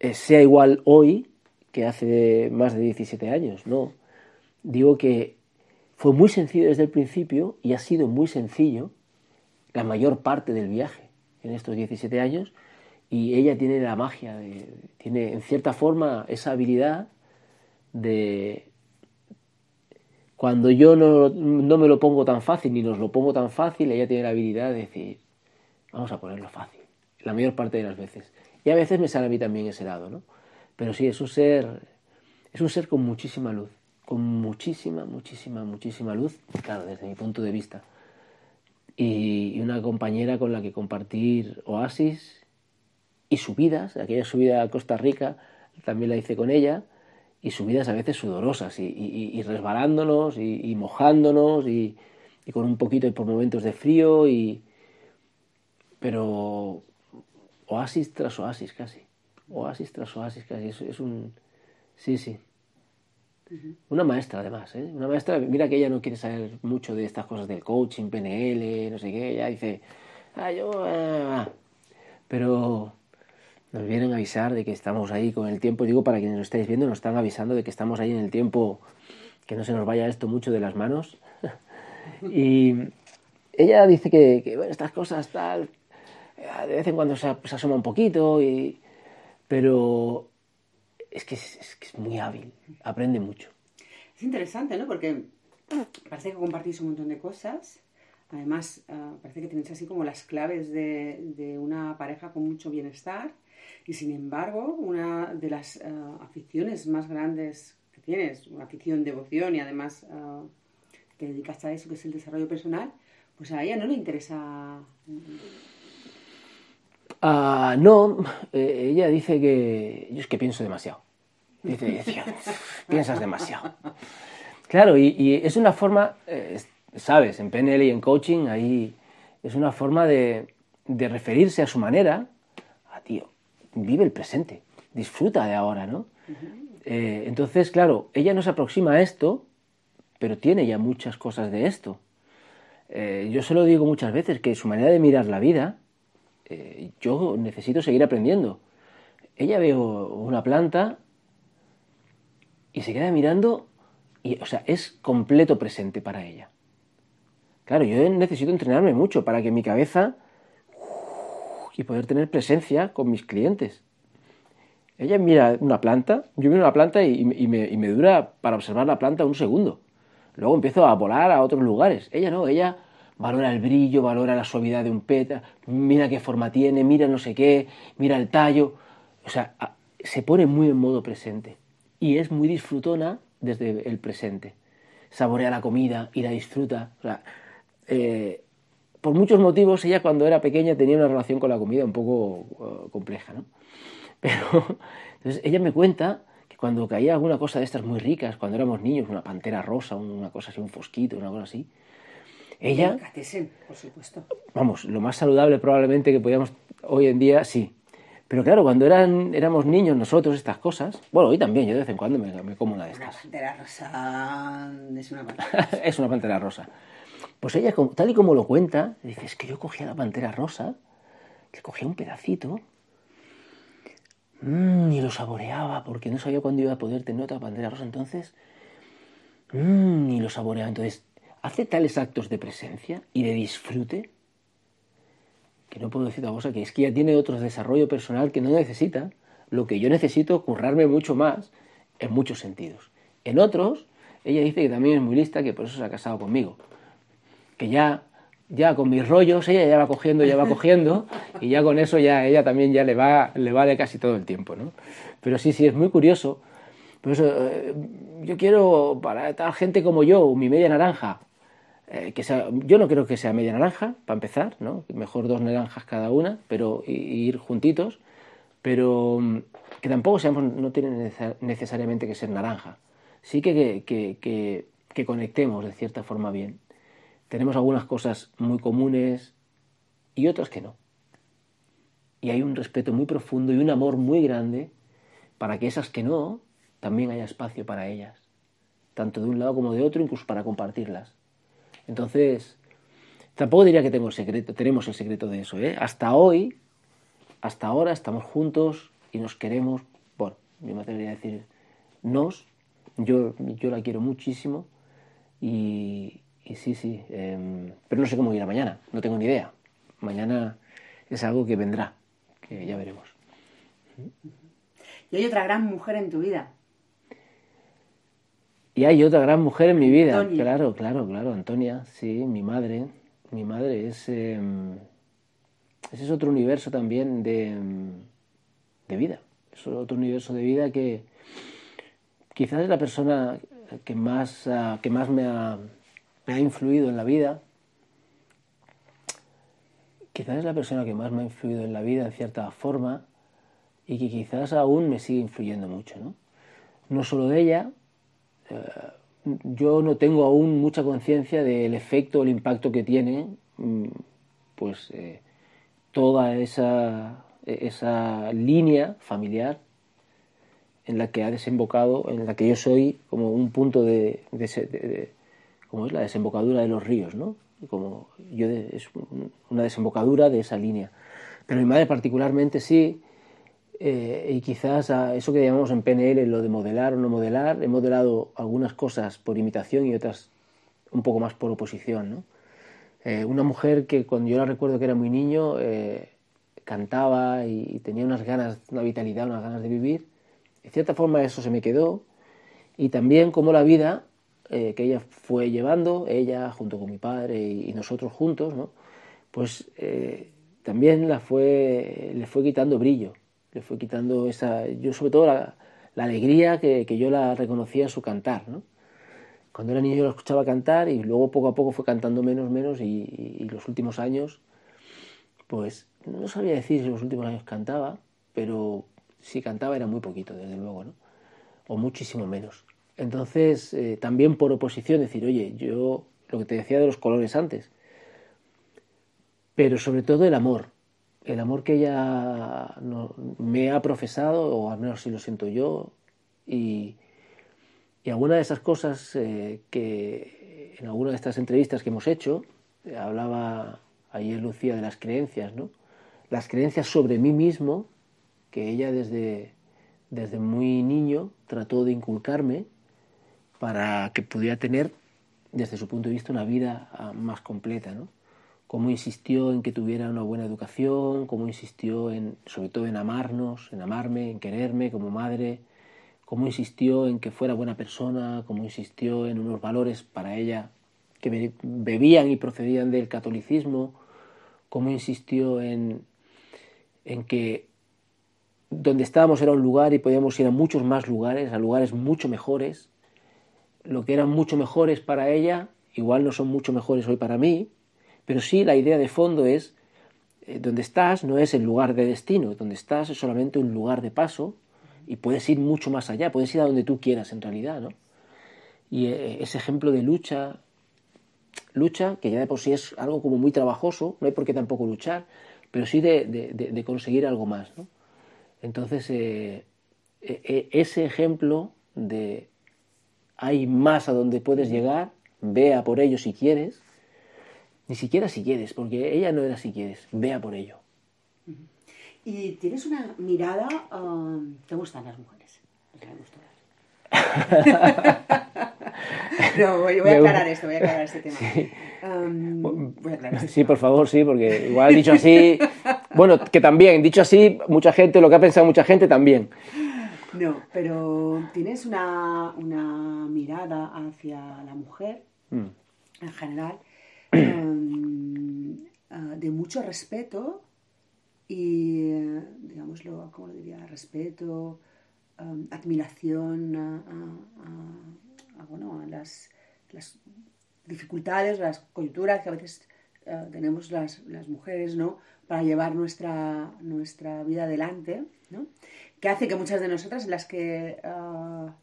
eh, sea igual hoy que hace más de 17 años, no. Digo que fue muy sencillo desde el principio y ha sido muy sencillo la mayor parte del viaje en estos 17 años y ella tiene la magia, tiene en cierta forma esa habilidad de cuando yo no, no, me lo pongo tan fácil ni nos lo pongo tan fácil, ella tiene la habilidad de decir, vamos a ponerlo fácil, la mayor parte de las veces. Y a veces me sale a mí también ese lado, ¿no? Pero sí, es un ser, es un ser con muchísima luz, con muchísima, muchísima, muchísima luz, claro, desde mi punto de vista. Y una compañera con la que compartir oasis y subidas, aquella subida a Costa Rica también la hice con ella, y subidas a veces sudorosas, y, resbalándonos, y, mojándonos, y, con un poquito y por momentos de frío, y pero oasis tras oasis casi. Oasis tras oasis casi. Es, un... Sí, sí. Una maestra además, ¿eh? Una maestra, mira que ella no quiere saber mucho de estas cosas del coaching, PNL, no sé qué, ella dice, ah, yo... Ah, ah". Pero nos vienen a avisar de que estamos ahí con el tiempo, digo para quienes nos estáis viendo, nos están avisando de que estamos ahí en el tiempo, que no se nos vaya esto mucho de las manos. y ella dice que, estas cosas tal, de vez en cuando se, asoma un poquito, y, pero es que es, muy hábil, aprende mucho. Es interesante, ¿no? Porque parece que compartís un montón de cosas. Además, ah, parece que tenéis así como las claves de, una pareja con mucho bienestar. Y sin embargo, una de las ah, aficiones más grandes que tienes, una afición, devoción y además uh, te dedicas a eso, que es el desarrollo personal, pues a ella no le interesa Ah, no, eh, ella dice que yo es que pienso demasiado. Dice, piensas demasiado. Claro, y, es una forma, eh, sabes, en PNL y en coaching, ahí es una forma de, referirse a su manera a, tío, vive el presente, disfruta de ahora, ¿no? Eh, entonces, claro, ella no se aproxima a esto, pero tiene ya muchas cosas de esto. yo se lo digo muchas veces, que su manera de mirar la vida eh, yo necesito seguir aprendiendo. Ella ve una planta y se queda mirando y, o sea, es completo presente para ella. Claro, yo necesito entrenarme mucho para que mi cabeza y poder tener presencia con mis clientes. Ella mira una planta, yo miro una planta y, me, dura para observar la planta un segundo. Luego empiezo a volar a otros lugares. Ella no, ella valora el brillo, valora la suavidad de un pétalo, mira qué forma tiene, mira no sé qué, mira el tallo. O sea, se pone muy en modo presente. Y es muy disfrutona desde el presente. Saborea la comida y la disfruta. O sea, eh, por muchos motivos, ella cuando era pequeña tenía una relación con la comida un poco uh, compleja, ¿no? Pero, entonces ella me cuenta que cuando caía alguna cosa de estas muy ricas, cuando éramos niños, una pantera rosa, una cosa así, un fosquito, una cosa así, ella... por supuesto. Vamos, lo más saludable probablemente que podíamos hoy en día, sí. Pero claro, cuando eran, éramos niños nosotros, estas cosas, bueno, hoy también, yo de vez en cuando me, como una de estas. Una pantera rosa es una pantera es una pantera rosa. Pues ella, tal y como lo cuenta, dice, es que yo cogía la pantera rosa, le cogía un pedacito mmm, y lo saboreaba, porque no sabía cuándo iba a poder tener otra pantera rosa, entonces, mmm, y lo saboreaba. Entonces, hace tales actos de presencia y de disfrute que no puedo decir otra cosa, que es que ella tiene otro desarrollo personal que no necesita, lo que yo necesito currarme mucho más en muchos sentidos. En otros, ella dice que también es muy lista, que por eso se ha casado conmigo que ya, ya con mis rollos ella ya va cogiendo, ya va cogiendo, y ya con eso ya ella también ya le va, le vale casi todo el tiempo, ¿no? Pero sí, sí, es muy curioso. Por eh, yo quiero, para tal gente como yo, mi media naranja, eh, que sea, yo no creo que sea media naranja, para empezar, ¿no? Mejor dos naranjas cada una, pero ir juntitos, pero mm, que tampoco seamos, no tiene necesariamente que ser naranja. Sí que, que, que, que conectemos de cierta forma bien. Tenemos algunas cosas muy comunes y otras que no. Y hay un respeto muy profundo y un amor muy grande para que esas que no, también haya espacio para ellas, tanto de un lado como de otro, incluso para compartirlas. Entonces, tampoco diría que tengo el secreto, tenemos el secreto de eso. ¿eh? Hasta hoy, hasta ahora estamos juntos y nos queremos, bueno, yo me atrevería a decir nos, yo, yo la quiero muchísimo y, y sí, sí, em, pero no sé cómo irá mañana, no tengo ni idea. Mañana es algo que vendrá, que ya veremos. Y hay otra gran mujer en tu vida. Y hay otra gran mujer en mi vida, claro, claro, claro, Antonia, sí, mi madre. Mi madre es... Em, ese es otro universo también de, de vida. Es otro universo de vida que quizás es la persona que más, ah, que más me ha me ha influido en la vida. Quizás es la persona que más me ha influido en la vida en cierta forma y que quizás aún me sigue influyendo mucho. No, no solo de ella, eh, yo no tengo aún mucha conciencia del efecto, el impacto que tiene mm, pues eh, toda esa, esa línea familiar en la que ha desembocado, en la que yo soy como un punto de, como es la desembocadura de los ríos, ¿no? Como yo es una desembocadura de esa línea. Pero mi madre particularmente sí, eh, y quizás a eso que llamamos en PNL lo de modelar o no modelar, he modelado algunas cosas por imitación y otras un poco más por oposición, ¿no? Eh, una mujer que cuando yo la recuerdo que era muy niño, eh, cantaba y, tenía unas ganas, una vitalidad, unas ganas de vivir. De cierta forma eso se me quedó. Y también como la vida eh, que ella fue llevando, ella junto con mi padre y, nosotros juntos, pues eh, también la fue, le fue quitando brillo, le fue quitando esa, yo sobre todo la, alegría que, yo la reconocía en su cantar. Cuando era niño yo la escuchaba cantar y luego poco a poco fue cantando menos, menos y, y los últimos años, pues no sabía decir si los últimos años cantaba, pero si cantaba era muy poquito, desde luego, ¿no? o muchísimo menos. Entonces, eh, también por oposición, decir, oye, yo lo que te decía de los colores antes, pero sobre todo el amor, el amor que ella me ha profesado, o al menos si lo siento yo, y, y alguna de esas cosas eh, que en alguna de estas entrevistas que hemos hecho, hablaba ayer Lucía de las creencias, ¿no? Las creencias sobre mí mismo, que ella desde, desde muy niño trató de inculcarme, para que pudiera tener, desde su punto de vista, una vida ah, más completa, ¿no? Cómo insistió en que tuviera una buena educación, cómo insistió en, sobre todo en amarnos, en amarme, en quererme como madre, cómo insistió en que fuera buena persona, cómo insistió en unos valores para ella que bebían y procedían del catolicismo, cómo insistió en, en que donde estábamos era un lugar y podíamos ir a muchos más lugares, a lugares mucho mejores. Lo que eran mucho mejores para ella, igual no son mucho mejores hoy para mí, pero sí la idea de fondo es, eh, donde estás no es el lugar de destino, donde estás es solamente un lugar de paso y puedes ir mucho más allá, puedes ir a donde tú quieras en realidad, ¿no? Y eh, ese ejemplo de lucha, lucha, que ya de por sí es algo como muy trabajoso, no hay por qué tampoco luchar, pero sí de, conseguir algo más, ¿no? Entonces, eh, ese ejemplo de hay más a donde puedes llegar, vea por ello si quieres, ni siquiera si quieres, porque ella no era si quieres, vea por ello. Y tienes una mirada, um, ¿te gustan las mujeres? no, voy, a aclarar esto, voy a aclarar este tema. Sí. Um, sí, por favor, sí, porque igual dicho así, bueno, que también, dicho así, mucha gente, lo que ha pensado mucha gente también. No, pero tienes una, una mirada hacia la mujer mm. en general Em, ah, de mucho respeto y, digámoslo, ¿cómo lo diría? Respeto, em, admiración a, bueno, a las, las, dificultades, las coyunturas que a veces eh, tenemos las, las, mujeres, ¿no? Para llevar nuestra, nuestra vida adelante, ¿no? Que hace que muchas de nosotras, las que ah,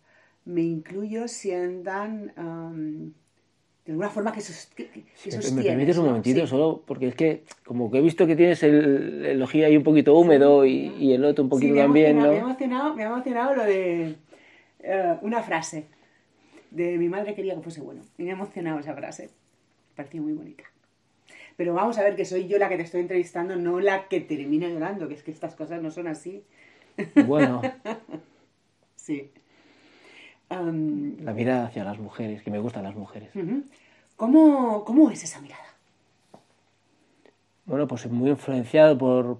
me incluyo, sientan... Em, de alguna forma que, que, ¿Me permites un momentito solo? Porque es que como que he visto que tienes el, el ojillo ahí un poquito húmedo y, el otro un poquito también, ¿no? Me ha emocionado, me ha emocionado lo de eh, una frase de mi madre quería que fuese bueno. Y me ha emocionado esa frase. Me pareció muy bonita. Pero vamos a ver que soy yo la que te estoy entrevistando, no la que termina llorando, que es que estas cosas no son así. Bueno. sí la mirada hacia las mujeres, que me gustan las mujeres. ¿Cómo, es esa mirada? Bueno, pues muy influenciado por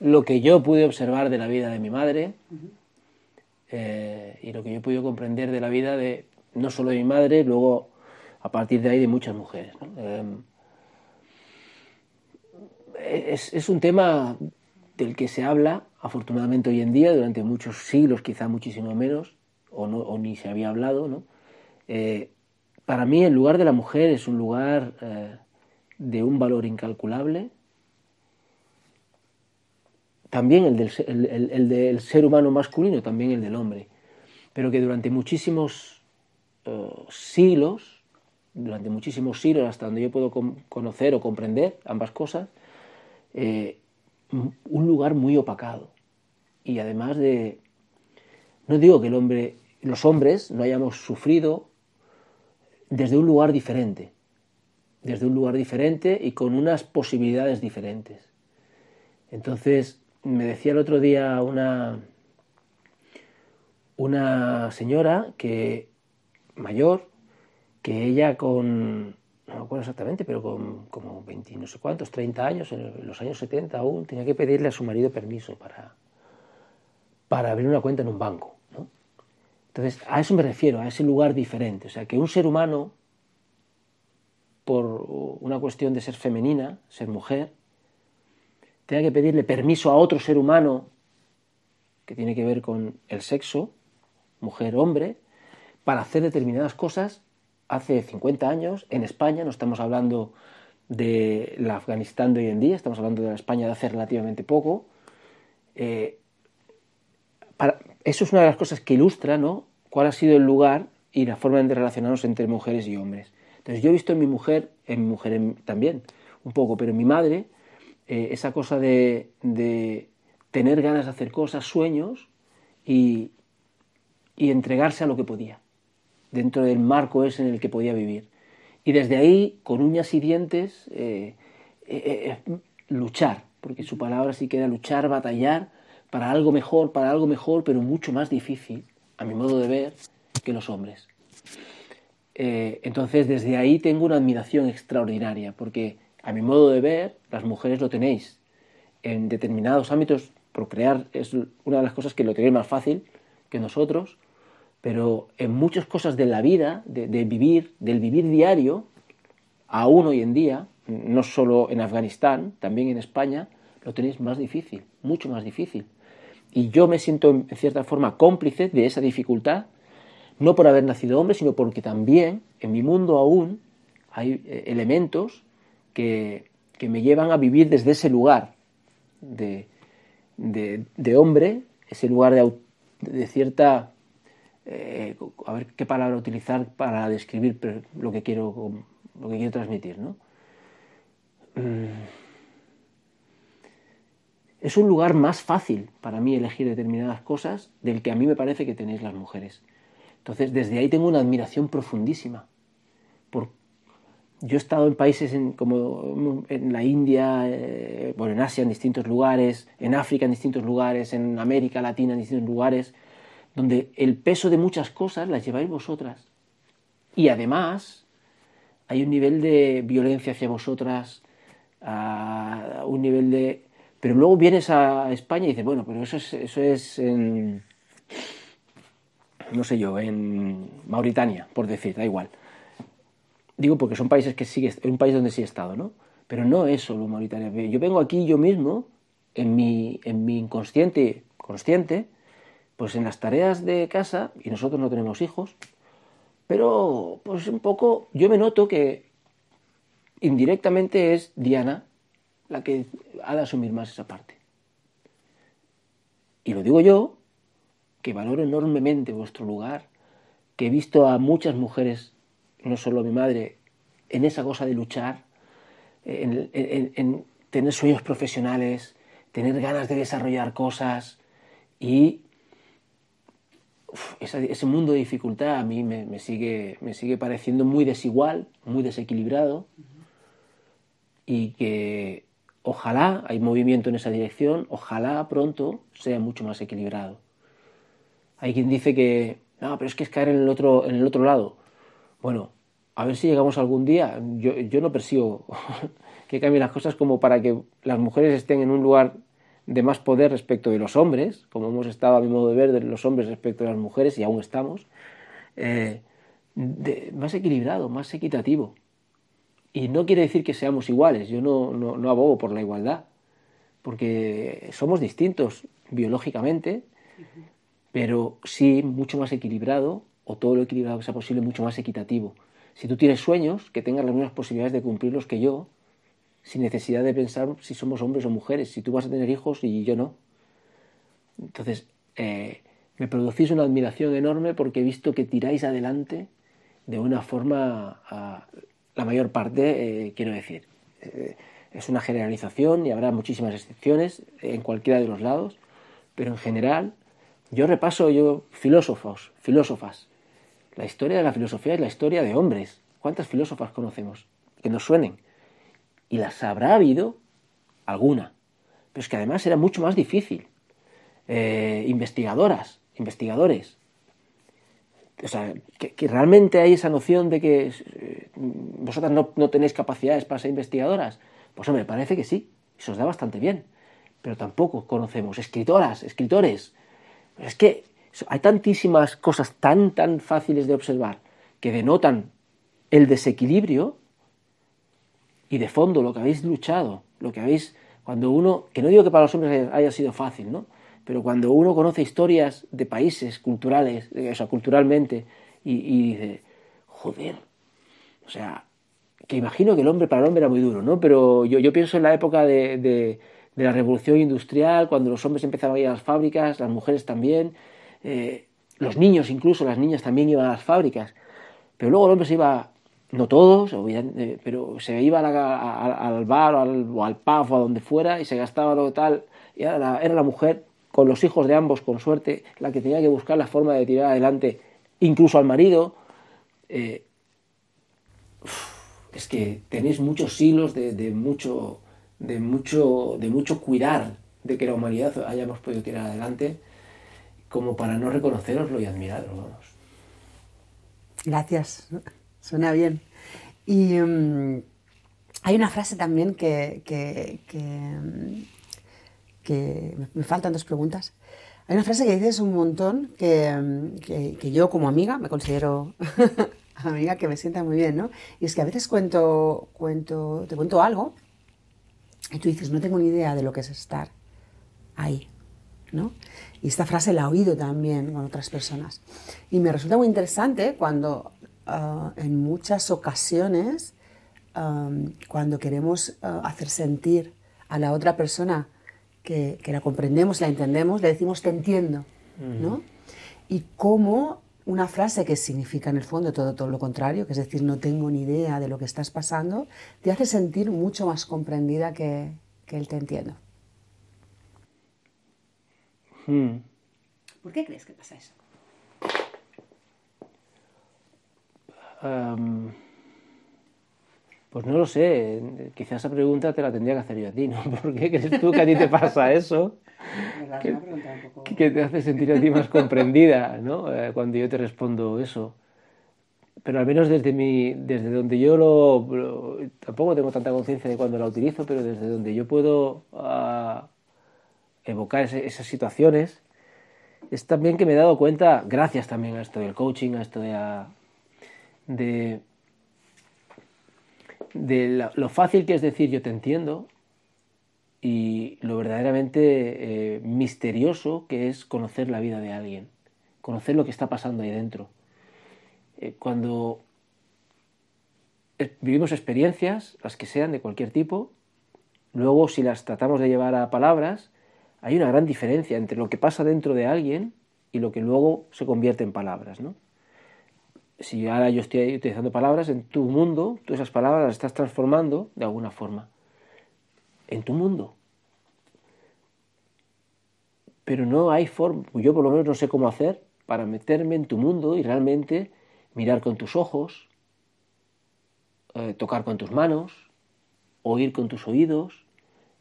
lo que yo pude observar de la vida de mi madre eh, y lo que yo pude comprender de la vida de no solo de mi madre, luego a partir de ahí de muchas mujeres. Em, es, es, un tema del que se habla, afortunadamente hoy en día, durante muchos siglos, quizá muchísimo menos, o, ni se había hablado, ¿no? Eh, para mí el lugar de la mujer es un lugar eh, de un valor incalculable. También el del, el, del, ser humano masculino, también el del hombre. Pero que durante muchísimos eh, siglos, durante muchísimos siglos, hasta donde yo puedo conocer o comprender ambas cosas, un lugar muy opacado. Y además de, no digo que el hombre, los hombres no hayamos sufrido desde un lugar diferente, desde un lugar diferente y con unas posibilidades diferentes. Entonces, me decía el otro día una, una señora que mayor, que ella con, no me acuerdo exactamente, pero con como 20, no sé cuántos, 30 años, en los años 70 aún, tenía que pedirle a su marido permiso para, para abrir una cuenta en un banco. Entonces, a eso me refiero, a ese lugar diferente. O sea, que un ser humano, por una cuestión de ser femenina, ser mujer, tenga que pedirle permiso a otro ser humano que tiene que ver con el sexo, mujer-hombre, para hacer determinadas cosas hace 50 años en España, no estamos hablando de la Afganistán de hoy en día, estamos hablando de la España de hace relativamente poco. Eh, eso es una de las cosas que ilustra ¿no? cuál ha sido el lugar y la forma de relacionarnos entre mujeres y hombres. Entonces yo he visto en mi mujer, en mi mujer también, un poco, pero en mi madre, eh, esa cosa de, tener ganas de hacer cosas, sueños y, entregarse a lo que podía, dentro del marco ese en el que podía vivir. Y desde ahí, con uñas y dientes, eh, eh, luchar, porque su palabra sí que era luchar, batallar para algo mejor, para algo mejor, pero mucho más difícil, a mi modo de ver, que los hombres. Eh, entonces, desde ahí tengo una admiración extraordinaria, porque a mi modo de ver, las mujeres lo tenéis en determinados ámbitos, procrear es una de las cosas que lo tenéis más fácil que nosotros, pero en muchas cosas de la vida, de, vivir, del vivir diario, aún hoy en día, no solo en Afganistán, también en España, lo tenéis más difícil, mucho más difícil. Y yo me siento en cierta forma cómplice de esa dificultad, no por haber nacido hombre, sino porque también en mi mundo aún hay eh, elementos que, me llevan a vivir desde ese lugar de, hombre, ese lugar de, cierta... Eh, a ver qué palabra utilizar para describir lo que quiero, lo que quiero transmitir, ¿no? Mm. Es un lugar más fácil para mí elegir determinadas cosas del que a mí me parece que tenéis las mujeres. Entonces, desde ahí tengo una admiración profundísima. Por... Yo he estado en países como en la India, eh, bueno, en Asia en distintos lugares, en África en distintos lugares, en América Latina en distintos lugares, donde el peso de muchas cosas las lleváis vosotras. Y además hay un nivel de violencia hacia vosotras, un nivel de... Pero luego vienes a España y dices, bueno, pero eso es, eso es en, no sé yo, en Mauritania, por decir, da igual. Digo porque son países que sigue, un país donde sí he estado, ¿no? Pero no es solo Mauritania. Yo vengo aquí yo mismo, en mi, en mi inconsciente, consciente, pues en las tareas de casa, y nosotros no tenemos hijos, pero pues un poco, yo me noto que indirectamente es Diana la que ha de asumir más esa parte. Y lo digo yo, que valoro enormemente vuestro lugar, que he visto a muchas mujeres, no solo mi madre, en esa cosa de luchar, en, tener sueños profesionales, tener ganas de desarrollar cosas y ese, mundo de dificultad a mí me, sigue, me sigue pareciendo muy desigual, muy desequilibrado y que ojalá hay movimiento en esa dirección, ojalá pronto sea mucho más equilibrado. Hay quien dice que, no, pero es que es caer en el otro, en el otro lado. Bueno, a ver si llegamos algún día. Yo, yo no persigo que cambien las cosas como para que las mujeres estén en un lugar de más poder respecto de los hombres, como hemos estado a mi modo de ver de los hombres respecto de las mujeres y aún estamos, eh, más equilibrado, más equitativo. Y no quiere decir que seamos iguales, yo no, no, abogo por la igualdad, porque somos distintos biológicamente, pero sí mucho más equilibrado, o todo lo equilibrado que sea posible, mucho más equitativo. Si tú tienes sueños, que tengas las mismas posibilidades de cumplirlos que yo, sin necesidad de pensar si somos hombres o mujeres, si tú vas a tener hijos y yo no. Entonces, eh, me producís una admiración enorme porque he visto que tiráis adelante de una forma, la mayor parte, eh, quiero decir, eh, es una generalización y habrá muchísimas excepciones en cualquiera de los lados, pero en general yo repaso yo filósofos, filósofas. La historia de la filosofía es la historia de hombres. ¿Cuántas filósofas conocemos? Que nos suenen. Y las habrá habido alguna. Pero es que además era mucho más difícil. Eh, investigadoras, investigadores. O sea, que, realmente hay esa noción de que eh, vosotras no, no, tenéis capacidades para ser investigadoras. Pues hombre, parece que sí, eso os da bastante bien. Pero tampoco conocemos escritoras, escritores, es que hay tantísimas cosas tan, tan fáciles de observar que denotan el desequilibrio y de fondo lo que habéis luchado, lo que habéis, cuando uno, que no digo que para los hombres haya sido fácil, ¿no? Pero cuando uno conoce historias de países culturales, o sea, culturalmente, y, dice, joder, o sea, que imagino que el hombre para el hombre era muy duro, ¿no? Pero yo, yo pienso en la época de de la revolución industrial, cuando los hombres empezaban a ir a las fábricas, las mujeres también, eh, los niños incluso, las niñas también iban a las fábricas, pero luego el hombre se iba, no todos, eh, pero se iba al bar o al, o al pub o a donde fuera y se gastaba lo tal, y era la, era la mujer con los hijos de ambos, con suerte, la que tenía que buscar la forma de tirar adelante, incluso al marido. Eh, es que tenéis muchos hilos de, mucho de mucho, de mucho cuidar de que la humanidad hayamos podido tirar adelante como para no reconoceroslo y admirarlo. Gracias, suena bien. Y mm, hay una frase también que, que, que, me faltan dos preguntas. Hay una frase que dices un montón que, que yo como amiga me considero amiga que me sienta muy bien, ¿no? Y es que a veces cuento, cuento, te cuento algo y tú dices, no tengo ni idea de lo que es estar ahí, ¿no? Y esta frase la he oído también con otras personas. Y me resulta muy interesante cuando ah, en muchas ocasiones, cuando queremos ah, hacer sentir a la otra persona que, que, la comprendemos, la entendemos, le decimos te entiendo, ¿no? Y cómo una frase que significa en el fondo todo, todo lo contrario, que es decir, no tengo ni idea de lo que estás pasando, te hace sentir mucho más comprendida que, que el te entiendo. Hmm. ¿Por qué crees que pasa eso? Pues no lo sé, quizás esa pregunta te la tendría que hacer yo a ti, ¿no? ¿Por qué crees tú que a ti te pasa eso? que, te hace sentir a ti más comprendida, ¿no? Eh, cuando yo te respondo eso. Pero al menos desde, mi, desde donde yo lo, Tampoco tengo tanta conciencia de cuando la utilizo, pero desde donde yo puedo ah, evocar esas situaciones, es también que me he dado cuenta, gracias también a esto del coaching, a esto de... de de lo fácil que es decir yo te entiendo y lo verdaderamente eh, misterioso que es conocer la vida de alguien, conocer lo que está pasando ahí dentro. Eh, cuando vivimos experiencias, las que sean de cualquier tipo, luego si las tratamos de llevar a palabras, hay una gran diferencia entre lo que pasa dentro de alguien y lo que luego se convierte en palabras. ¿no? Si ahora yo estoy utilizando palabras, en tu mundo, tú esas palabras las estás transformando de alguna forma en tu mundo. Pero no hay forma, yo por lo menos no sé cómo hacer para meterme en tu mundo y realmente mirar con tus ojos, eh, tocar con tus manos, oír con tus oídos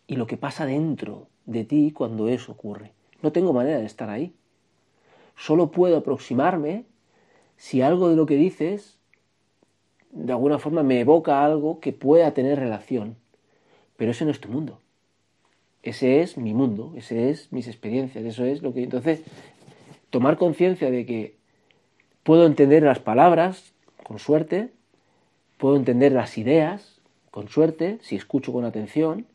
y lo que pasa dentro de ti cuando eso ocurre. No tengo manera de estar ahí. Solo puedo aproximarme si algo de lo que dices de alguna forma me evoca algo que pueda tener relación pero ese no es tu mundo. Ese es mi mundo, ese es mis experiencias, eso es lo que... Entonces, tomar conciencia de que puedo entender las palabras, con suerte, puedo entender las ideas, con suerte, si escucho con atención,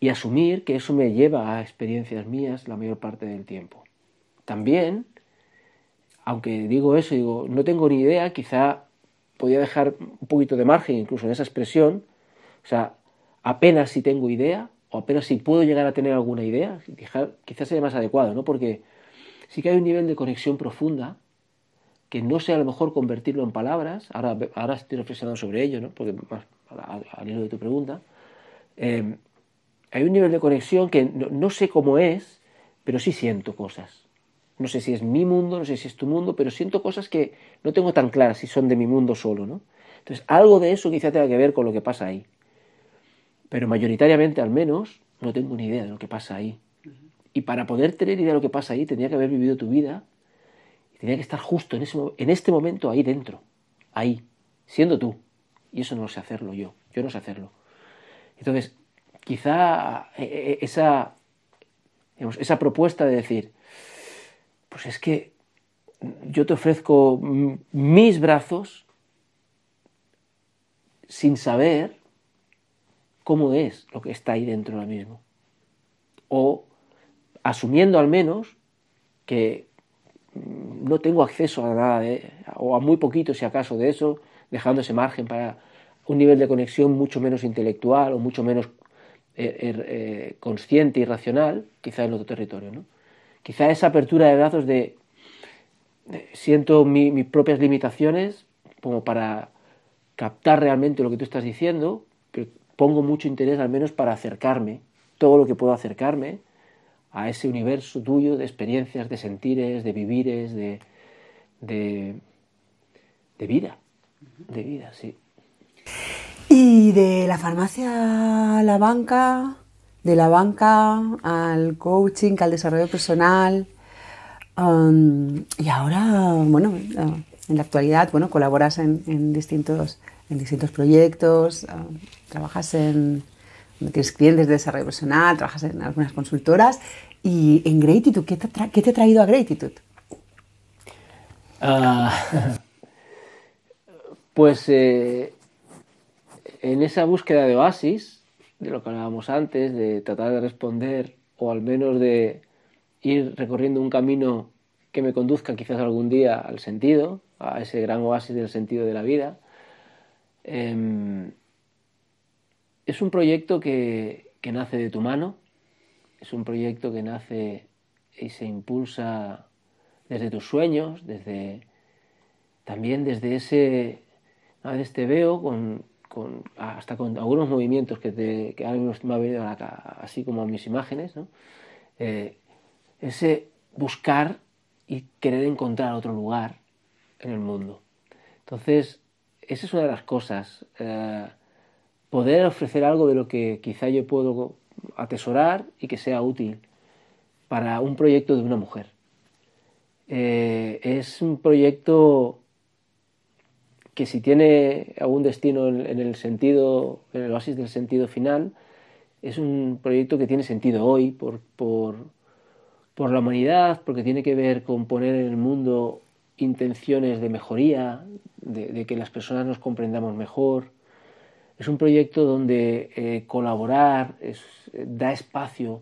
y asumir que eso me lleva a experiencias mías la mayor parte del tiempo. También, aunque digo eso, digo, no tengo ni idea, quizá podía dejar un poquito de margen incluso en esa expresión, o sea, apenas si tengo idea o apenas si puedo llegar a tener alguna idea, quizás sea más adecuado, ¿no? Porque sí que hay un nivel de conexión profunda que no sé a lo mejor convertirlo en palabras, ahora, estoy reflexionando sobre ello, ¿no? Porque al, hilo de tu pregunta, eh, hay un nivel de conexión que no, no, sé cómo es, pero sí siento cosas. No sé si es mi mundo, no sé si es tu mundo, pero siento cosas que no tengo tan claras si son de mi mundo solo, ¿no? Entonces, algo de eso quizá tenga que ver con lo que pasa ahí. Pero mayoritariamente, al menos, no tengo ni idea de lo que pasa ahí. Y para poder tener idea de lo que pasa ahí, tenía que haber vivido tu vida y tenía que estar justo en, ese, en este momento ahí dentro, ahí, siendo tú. Y eso no sé hacerlo yo, yo no sé hacerlo. Entonces, quizá eh, eh, esa, esa propuesta de decir, pues es que yo te ofrezco mis brazos sin saber cómo es lo que está ahí dentro ahora mismo. O asumiendo al menos que mm, no tengo acceso a nada, de, o a muy poquito si acaso de eso, dejando ese margen para un nivel de conexión mucho menos intelectual o mucho menos eh, er, eh, consciente y racional, quizá en otro territorio. ¿no? Quizá esa apertura de brazos de, siento mis propias limitaciones como para captar realmente lo que tú estás diciendo, pero pongo mucho interés al menos para acercarme, todo lo que puedo acercarme a ese universo tuyo de experiencias, de sentires, de vivires, de, de, vida, de vida, sí. Y de la farmacia a la banca, de la banca al coaching, al desarrollo personal, um, y ahora, bueno, en la actualidad, bueno, colaboras en, distintos, en distintos proyectos, ah, trabajas en, tienes clientes de desarrollo personal, trabajas en algunas consultoras y en Gratitude, ¿qué te, ¿qué te ha traído a Gratitude? Ah, pues eh, en esa búsqueda de oasis, de lo que hablábamos antes, de tratar de responder o al menos de ir recorriendo un camino que me conduzca quizás algún día al sentido, a ese gran oasis del sentido de la vida. Em, es un proyecto que, que, nace de tu mano, es un proyecto que nace y se impulsa desde tus sueños, desde también desde ese, a veces veo con, hasta con algunos movimientos que, te, que ahora me ha venido así como a mis imágenes. Eh, ese buscar y querer encontrar otro lugar en el mundo. Entonces, esa es una de las cosas. Eh, poder ofrecer algo de lo que quizá yo puedo atesorar y que sea útil para un proyecto de una mujer. Eh, es un proyecto que si tiene algún destino en, el sentido, en el oasis del sentido final, es un proyecto que tiene sentido hoy por, por, por la humanidad, porque tiene que ver con poner en el mundo intenciones de mejoría, de, que las personas nos comprendamos mejor. Es un proyecto donde eh, colaborar da espacio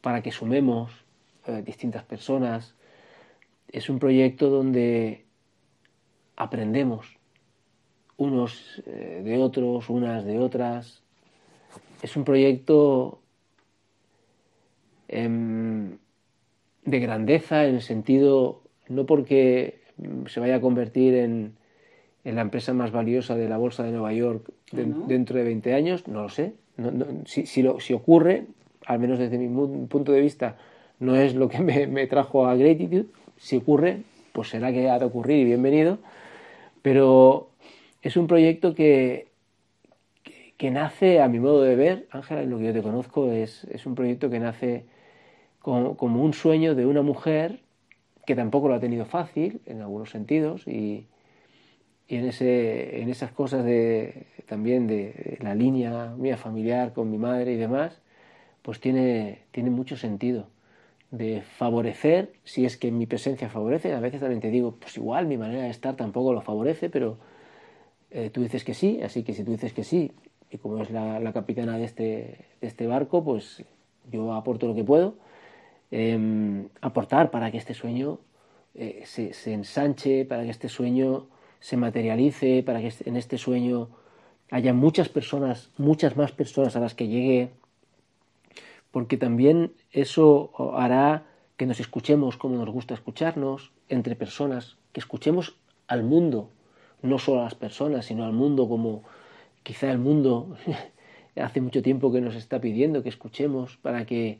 para que sumemos eh, distintas personas. Es un proyecto donde aprendemos unos eh, de otros, unas de otras. Es un proyecto em, de grandeza en el sentido, no porque se vaya a convertir en, la empresa más valiosa de la Bolsa de Nueva York dentro de 20 años, no lo sé. si, si, ocurre, al menos desde mi punto de vista, no es lo que me, trajo a Gratitude. Si ocurre, pues será que ha de ocurrir y bienvenido. Pero es un proyecto que, que, nace, a mi modo de ver, Ángela, en lo que yo te conozco, es, es un proyecto que nace como, un sueño de una mujer que tampoco lo ha tenido fácil en algunos sentidos y, en, ese, en esas cosas de, también de, la línea mía familiar con mi madre y demás, pues tiene, tiene mucho sentido de favorecer, si es que mi presencia favorece, a veces también te digo, pues igual mi manera de estar tampoco lo favorece, pero eh, tú dices que sí, así que si tú dices que sí, y como es la, capitana de este, este barco, pues yo aporto lo que puedo. Em, aportar para que este sueño eh, se, ensanche, para que este sueño se materialice, para que en este sueño haya muchas personas, muchas más personas a las que llegue, porque también eso hará que nos escuchemos como nos gusta escucharnos entre personas, que escuchemos al mundo, no solo a las personas, sino al mundo como quizá el mundo hace mucho tiempo que nos está pidiendo que escuchemos para que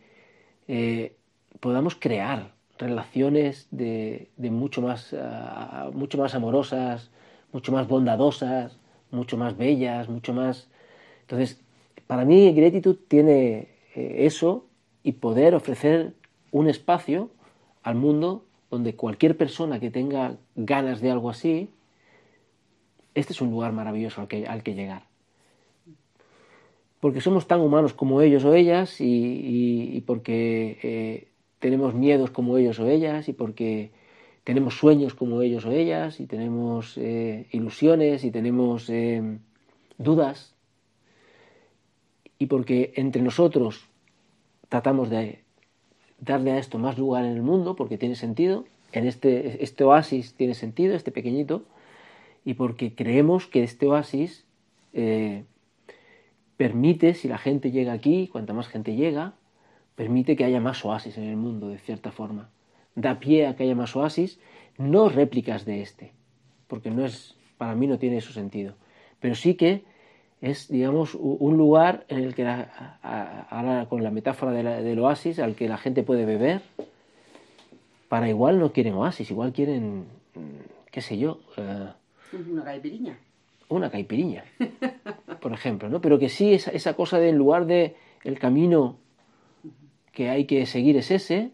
eh, podamos crear relaciones de, mucho, más, ah, mucho más amorosas, mucho más bondadosas, mucho más bellas, mucho más... Entonces, para mí gratitud tiene eh, eso y poder ofrecer un espacio al mundo donde cualquier persona que tenga ganas de algo así, este es un lugar maravilloso al que, al que llegar. Porque somos tan humanos como ellos o ellas y, porque eh, tenemos miedos como ellos o ellas y porque tenemos sueños como ellos o ellas y tenemos eh, ilusiones y tenemos eh, dudas. Y porque entre nosotros tratamos de darle a esto más lugar en el mundo porque tiene sentido, en este, este oasis tiene sentido, este pequeñito, y porque creemos que este oasis eh, permite, si la gente llega aquí, cuanta más gente llega, permite que haya más oasis en el mundo, de cierta forma. Da pie a que haya más oasis, no réplicas de este, porque no es, para mí no tiene eso sentido. Pero sí que es, digamos, un lugar en el que, ahora con la metáfora del oasis, al que la gente puede beber, para igual no quieren oasis, igual quieren, qué sé yo. Eh, una caipiriña. Una caipiriña, por ejemplo, ¿no? Pero que sí, esa, esa cosa de en lugar de el camino que hay que seguir es ese,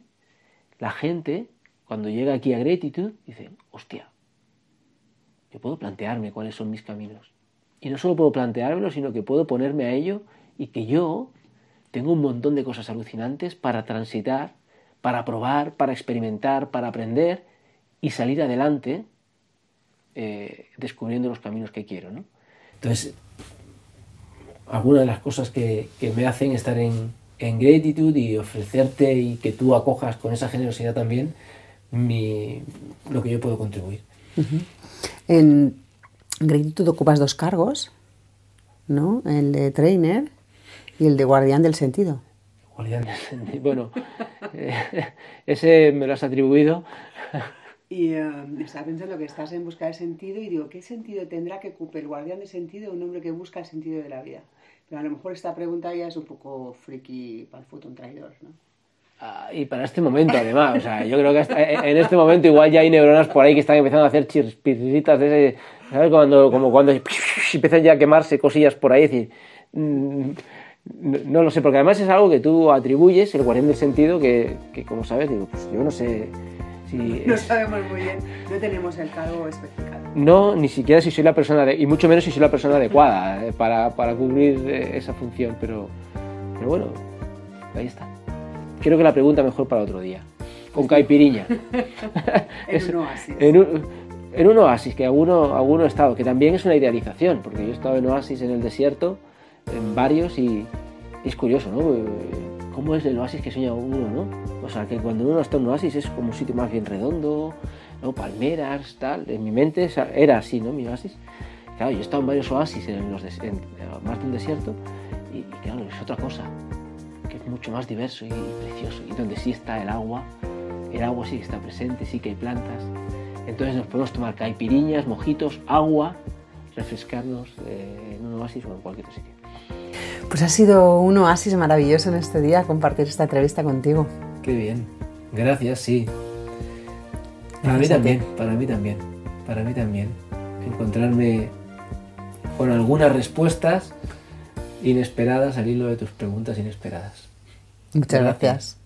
la gente, cuando llega aquí a gratitud, dice, hostia, que puedo plantearme cuáles son mis caminos. Y no solo puedo planteármelo, sino que puedo ponerme a ello y que yo tengo un montón de cosas alucinantes para transitar, para probar, para experimentar, para aprender y salir adelante eh, descubriendo los caminos que quiero. ¿no? Entonces, algunas de las cosas que, que me hacen estar en, en, gratitud y ofrecerte y que tú acojas con esa generosidad también mi, lo que yo puedo contribuir. En gratitud ocupas dos cargos, ¿no? El de trainer y el de guardián del sentido. Guardián del sentido. Bueno, eh, ese me lo has atribuido. Y uh, estaba pensando que estás en busca de sentido y digo, ¿qué sentido tendrá que ocupe el guardián de sentido un hombre que busca el sentido de la vida? Pero a lo mejor esta pregunta ya es un poco friki para el futuro traidor, ¿no? Ah, y para este momento, además, o sea, yo creo que en este momento igual ya hay neuronas por ahí que están empezando a hacer chispitas de ese, ¿sabes? Cuando, como cuando empiezan ya a quemarse cosillas por ahí, es decir, mm, no, lo sé, porque además es algo que tú atribuyes, el guardián del sentido, que, que como sabes, digo, pues yo no sé no sabemos muy bien, no tenemos el cargo especificado. No, ni siquiera si soy la persona, y mucho menos si soy la persona adecuada eh, para, para, cubrir eh, esa función, pero, pero bueno, ahí está. Creo que la pregunta mejor para otro día, con caipiriña. en un oasis. En un, en un oasis, que alguno, alguno he estado, que también es una idealización, porque yo he estado en oasis en el desierto, en varios, y es curioso, ¿no? cómo es el oasis que sueña uno, ¿no? O sea, que cuando uno está en un oasis es como un sitio más bien redondo, ¿no? palmeras, tal. En mi mente era así, ¿no? Mi oasis. Claro, yo he estado en varios oasis en, los en más de un desierto y, claro, es otra cosa, que es mucho más diverso y, precioso. Y donde sí está el agua, el agua sí está presente, sí que hay plantas. Entonces nos podemos tomar caipiriñas, mojitos, agua, refrescarnos eh, en un oasis o en cualquier sitio. Pues ha sido un oasis maravilloso en este día compartir esta entrevista contigo. Qué bien. Gracias, sí. Para mí también, para mí también, para mí también. Encontrarme con algunas respuestas inesperadas al hilo de tus preguntas inesperadas. Muchas gracias.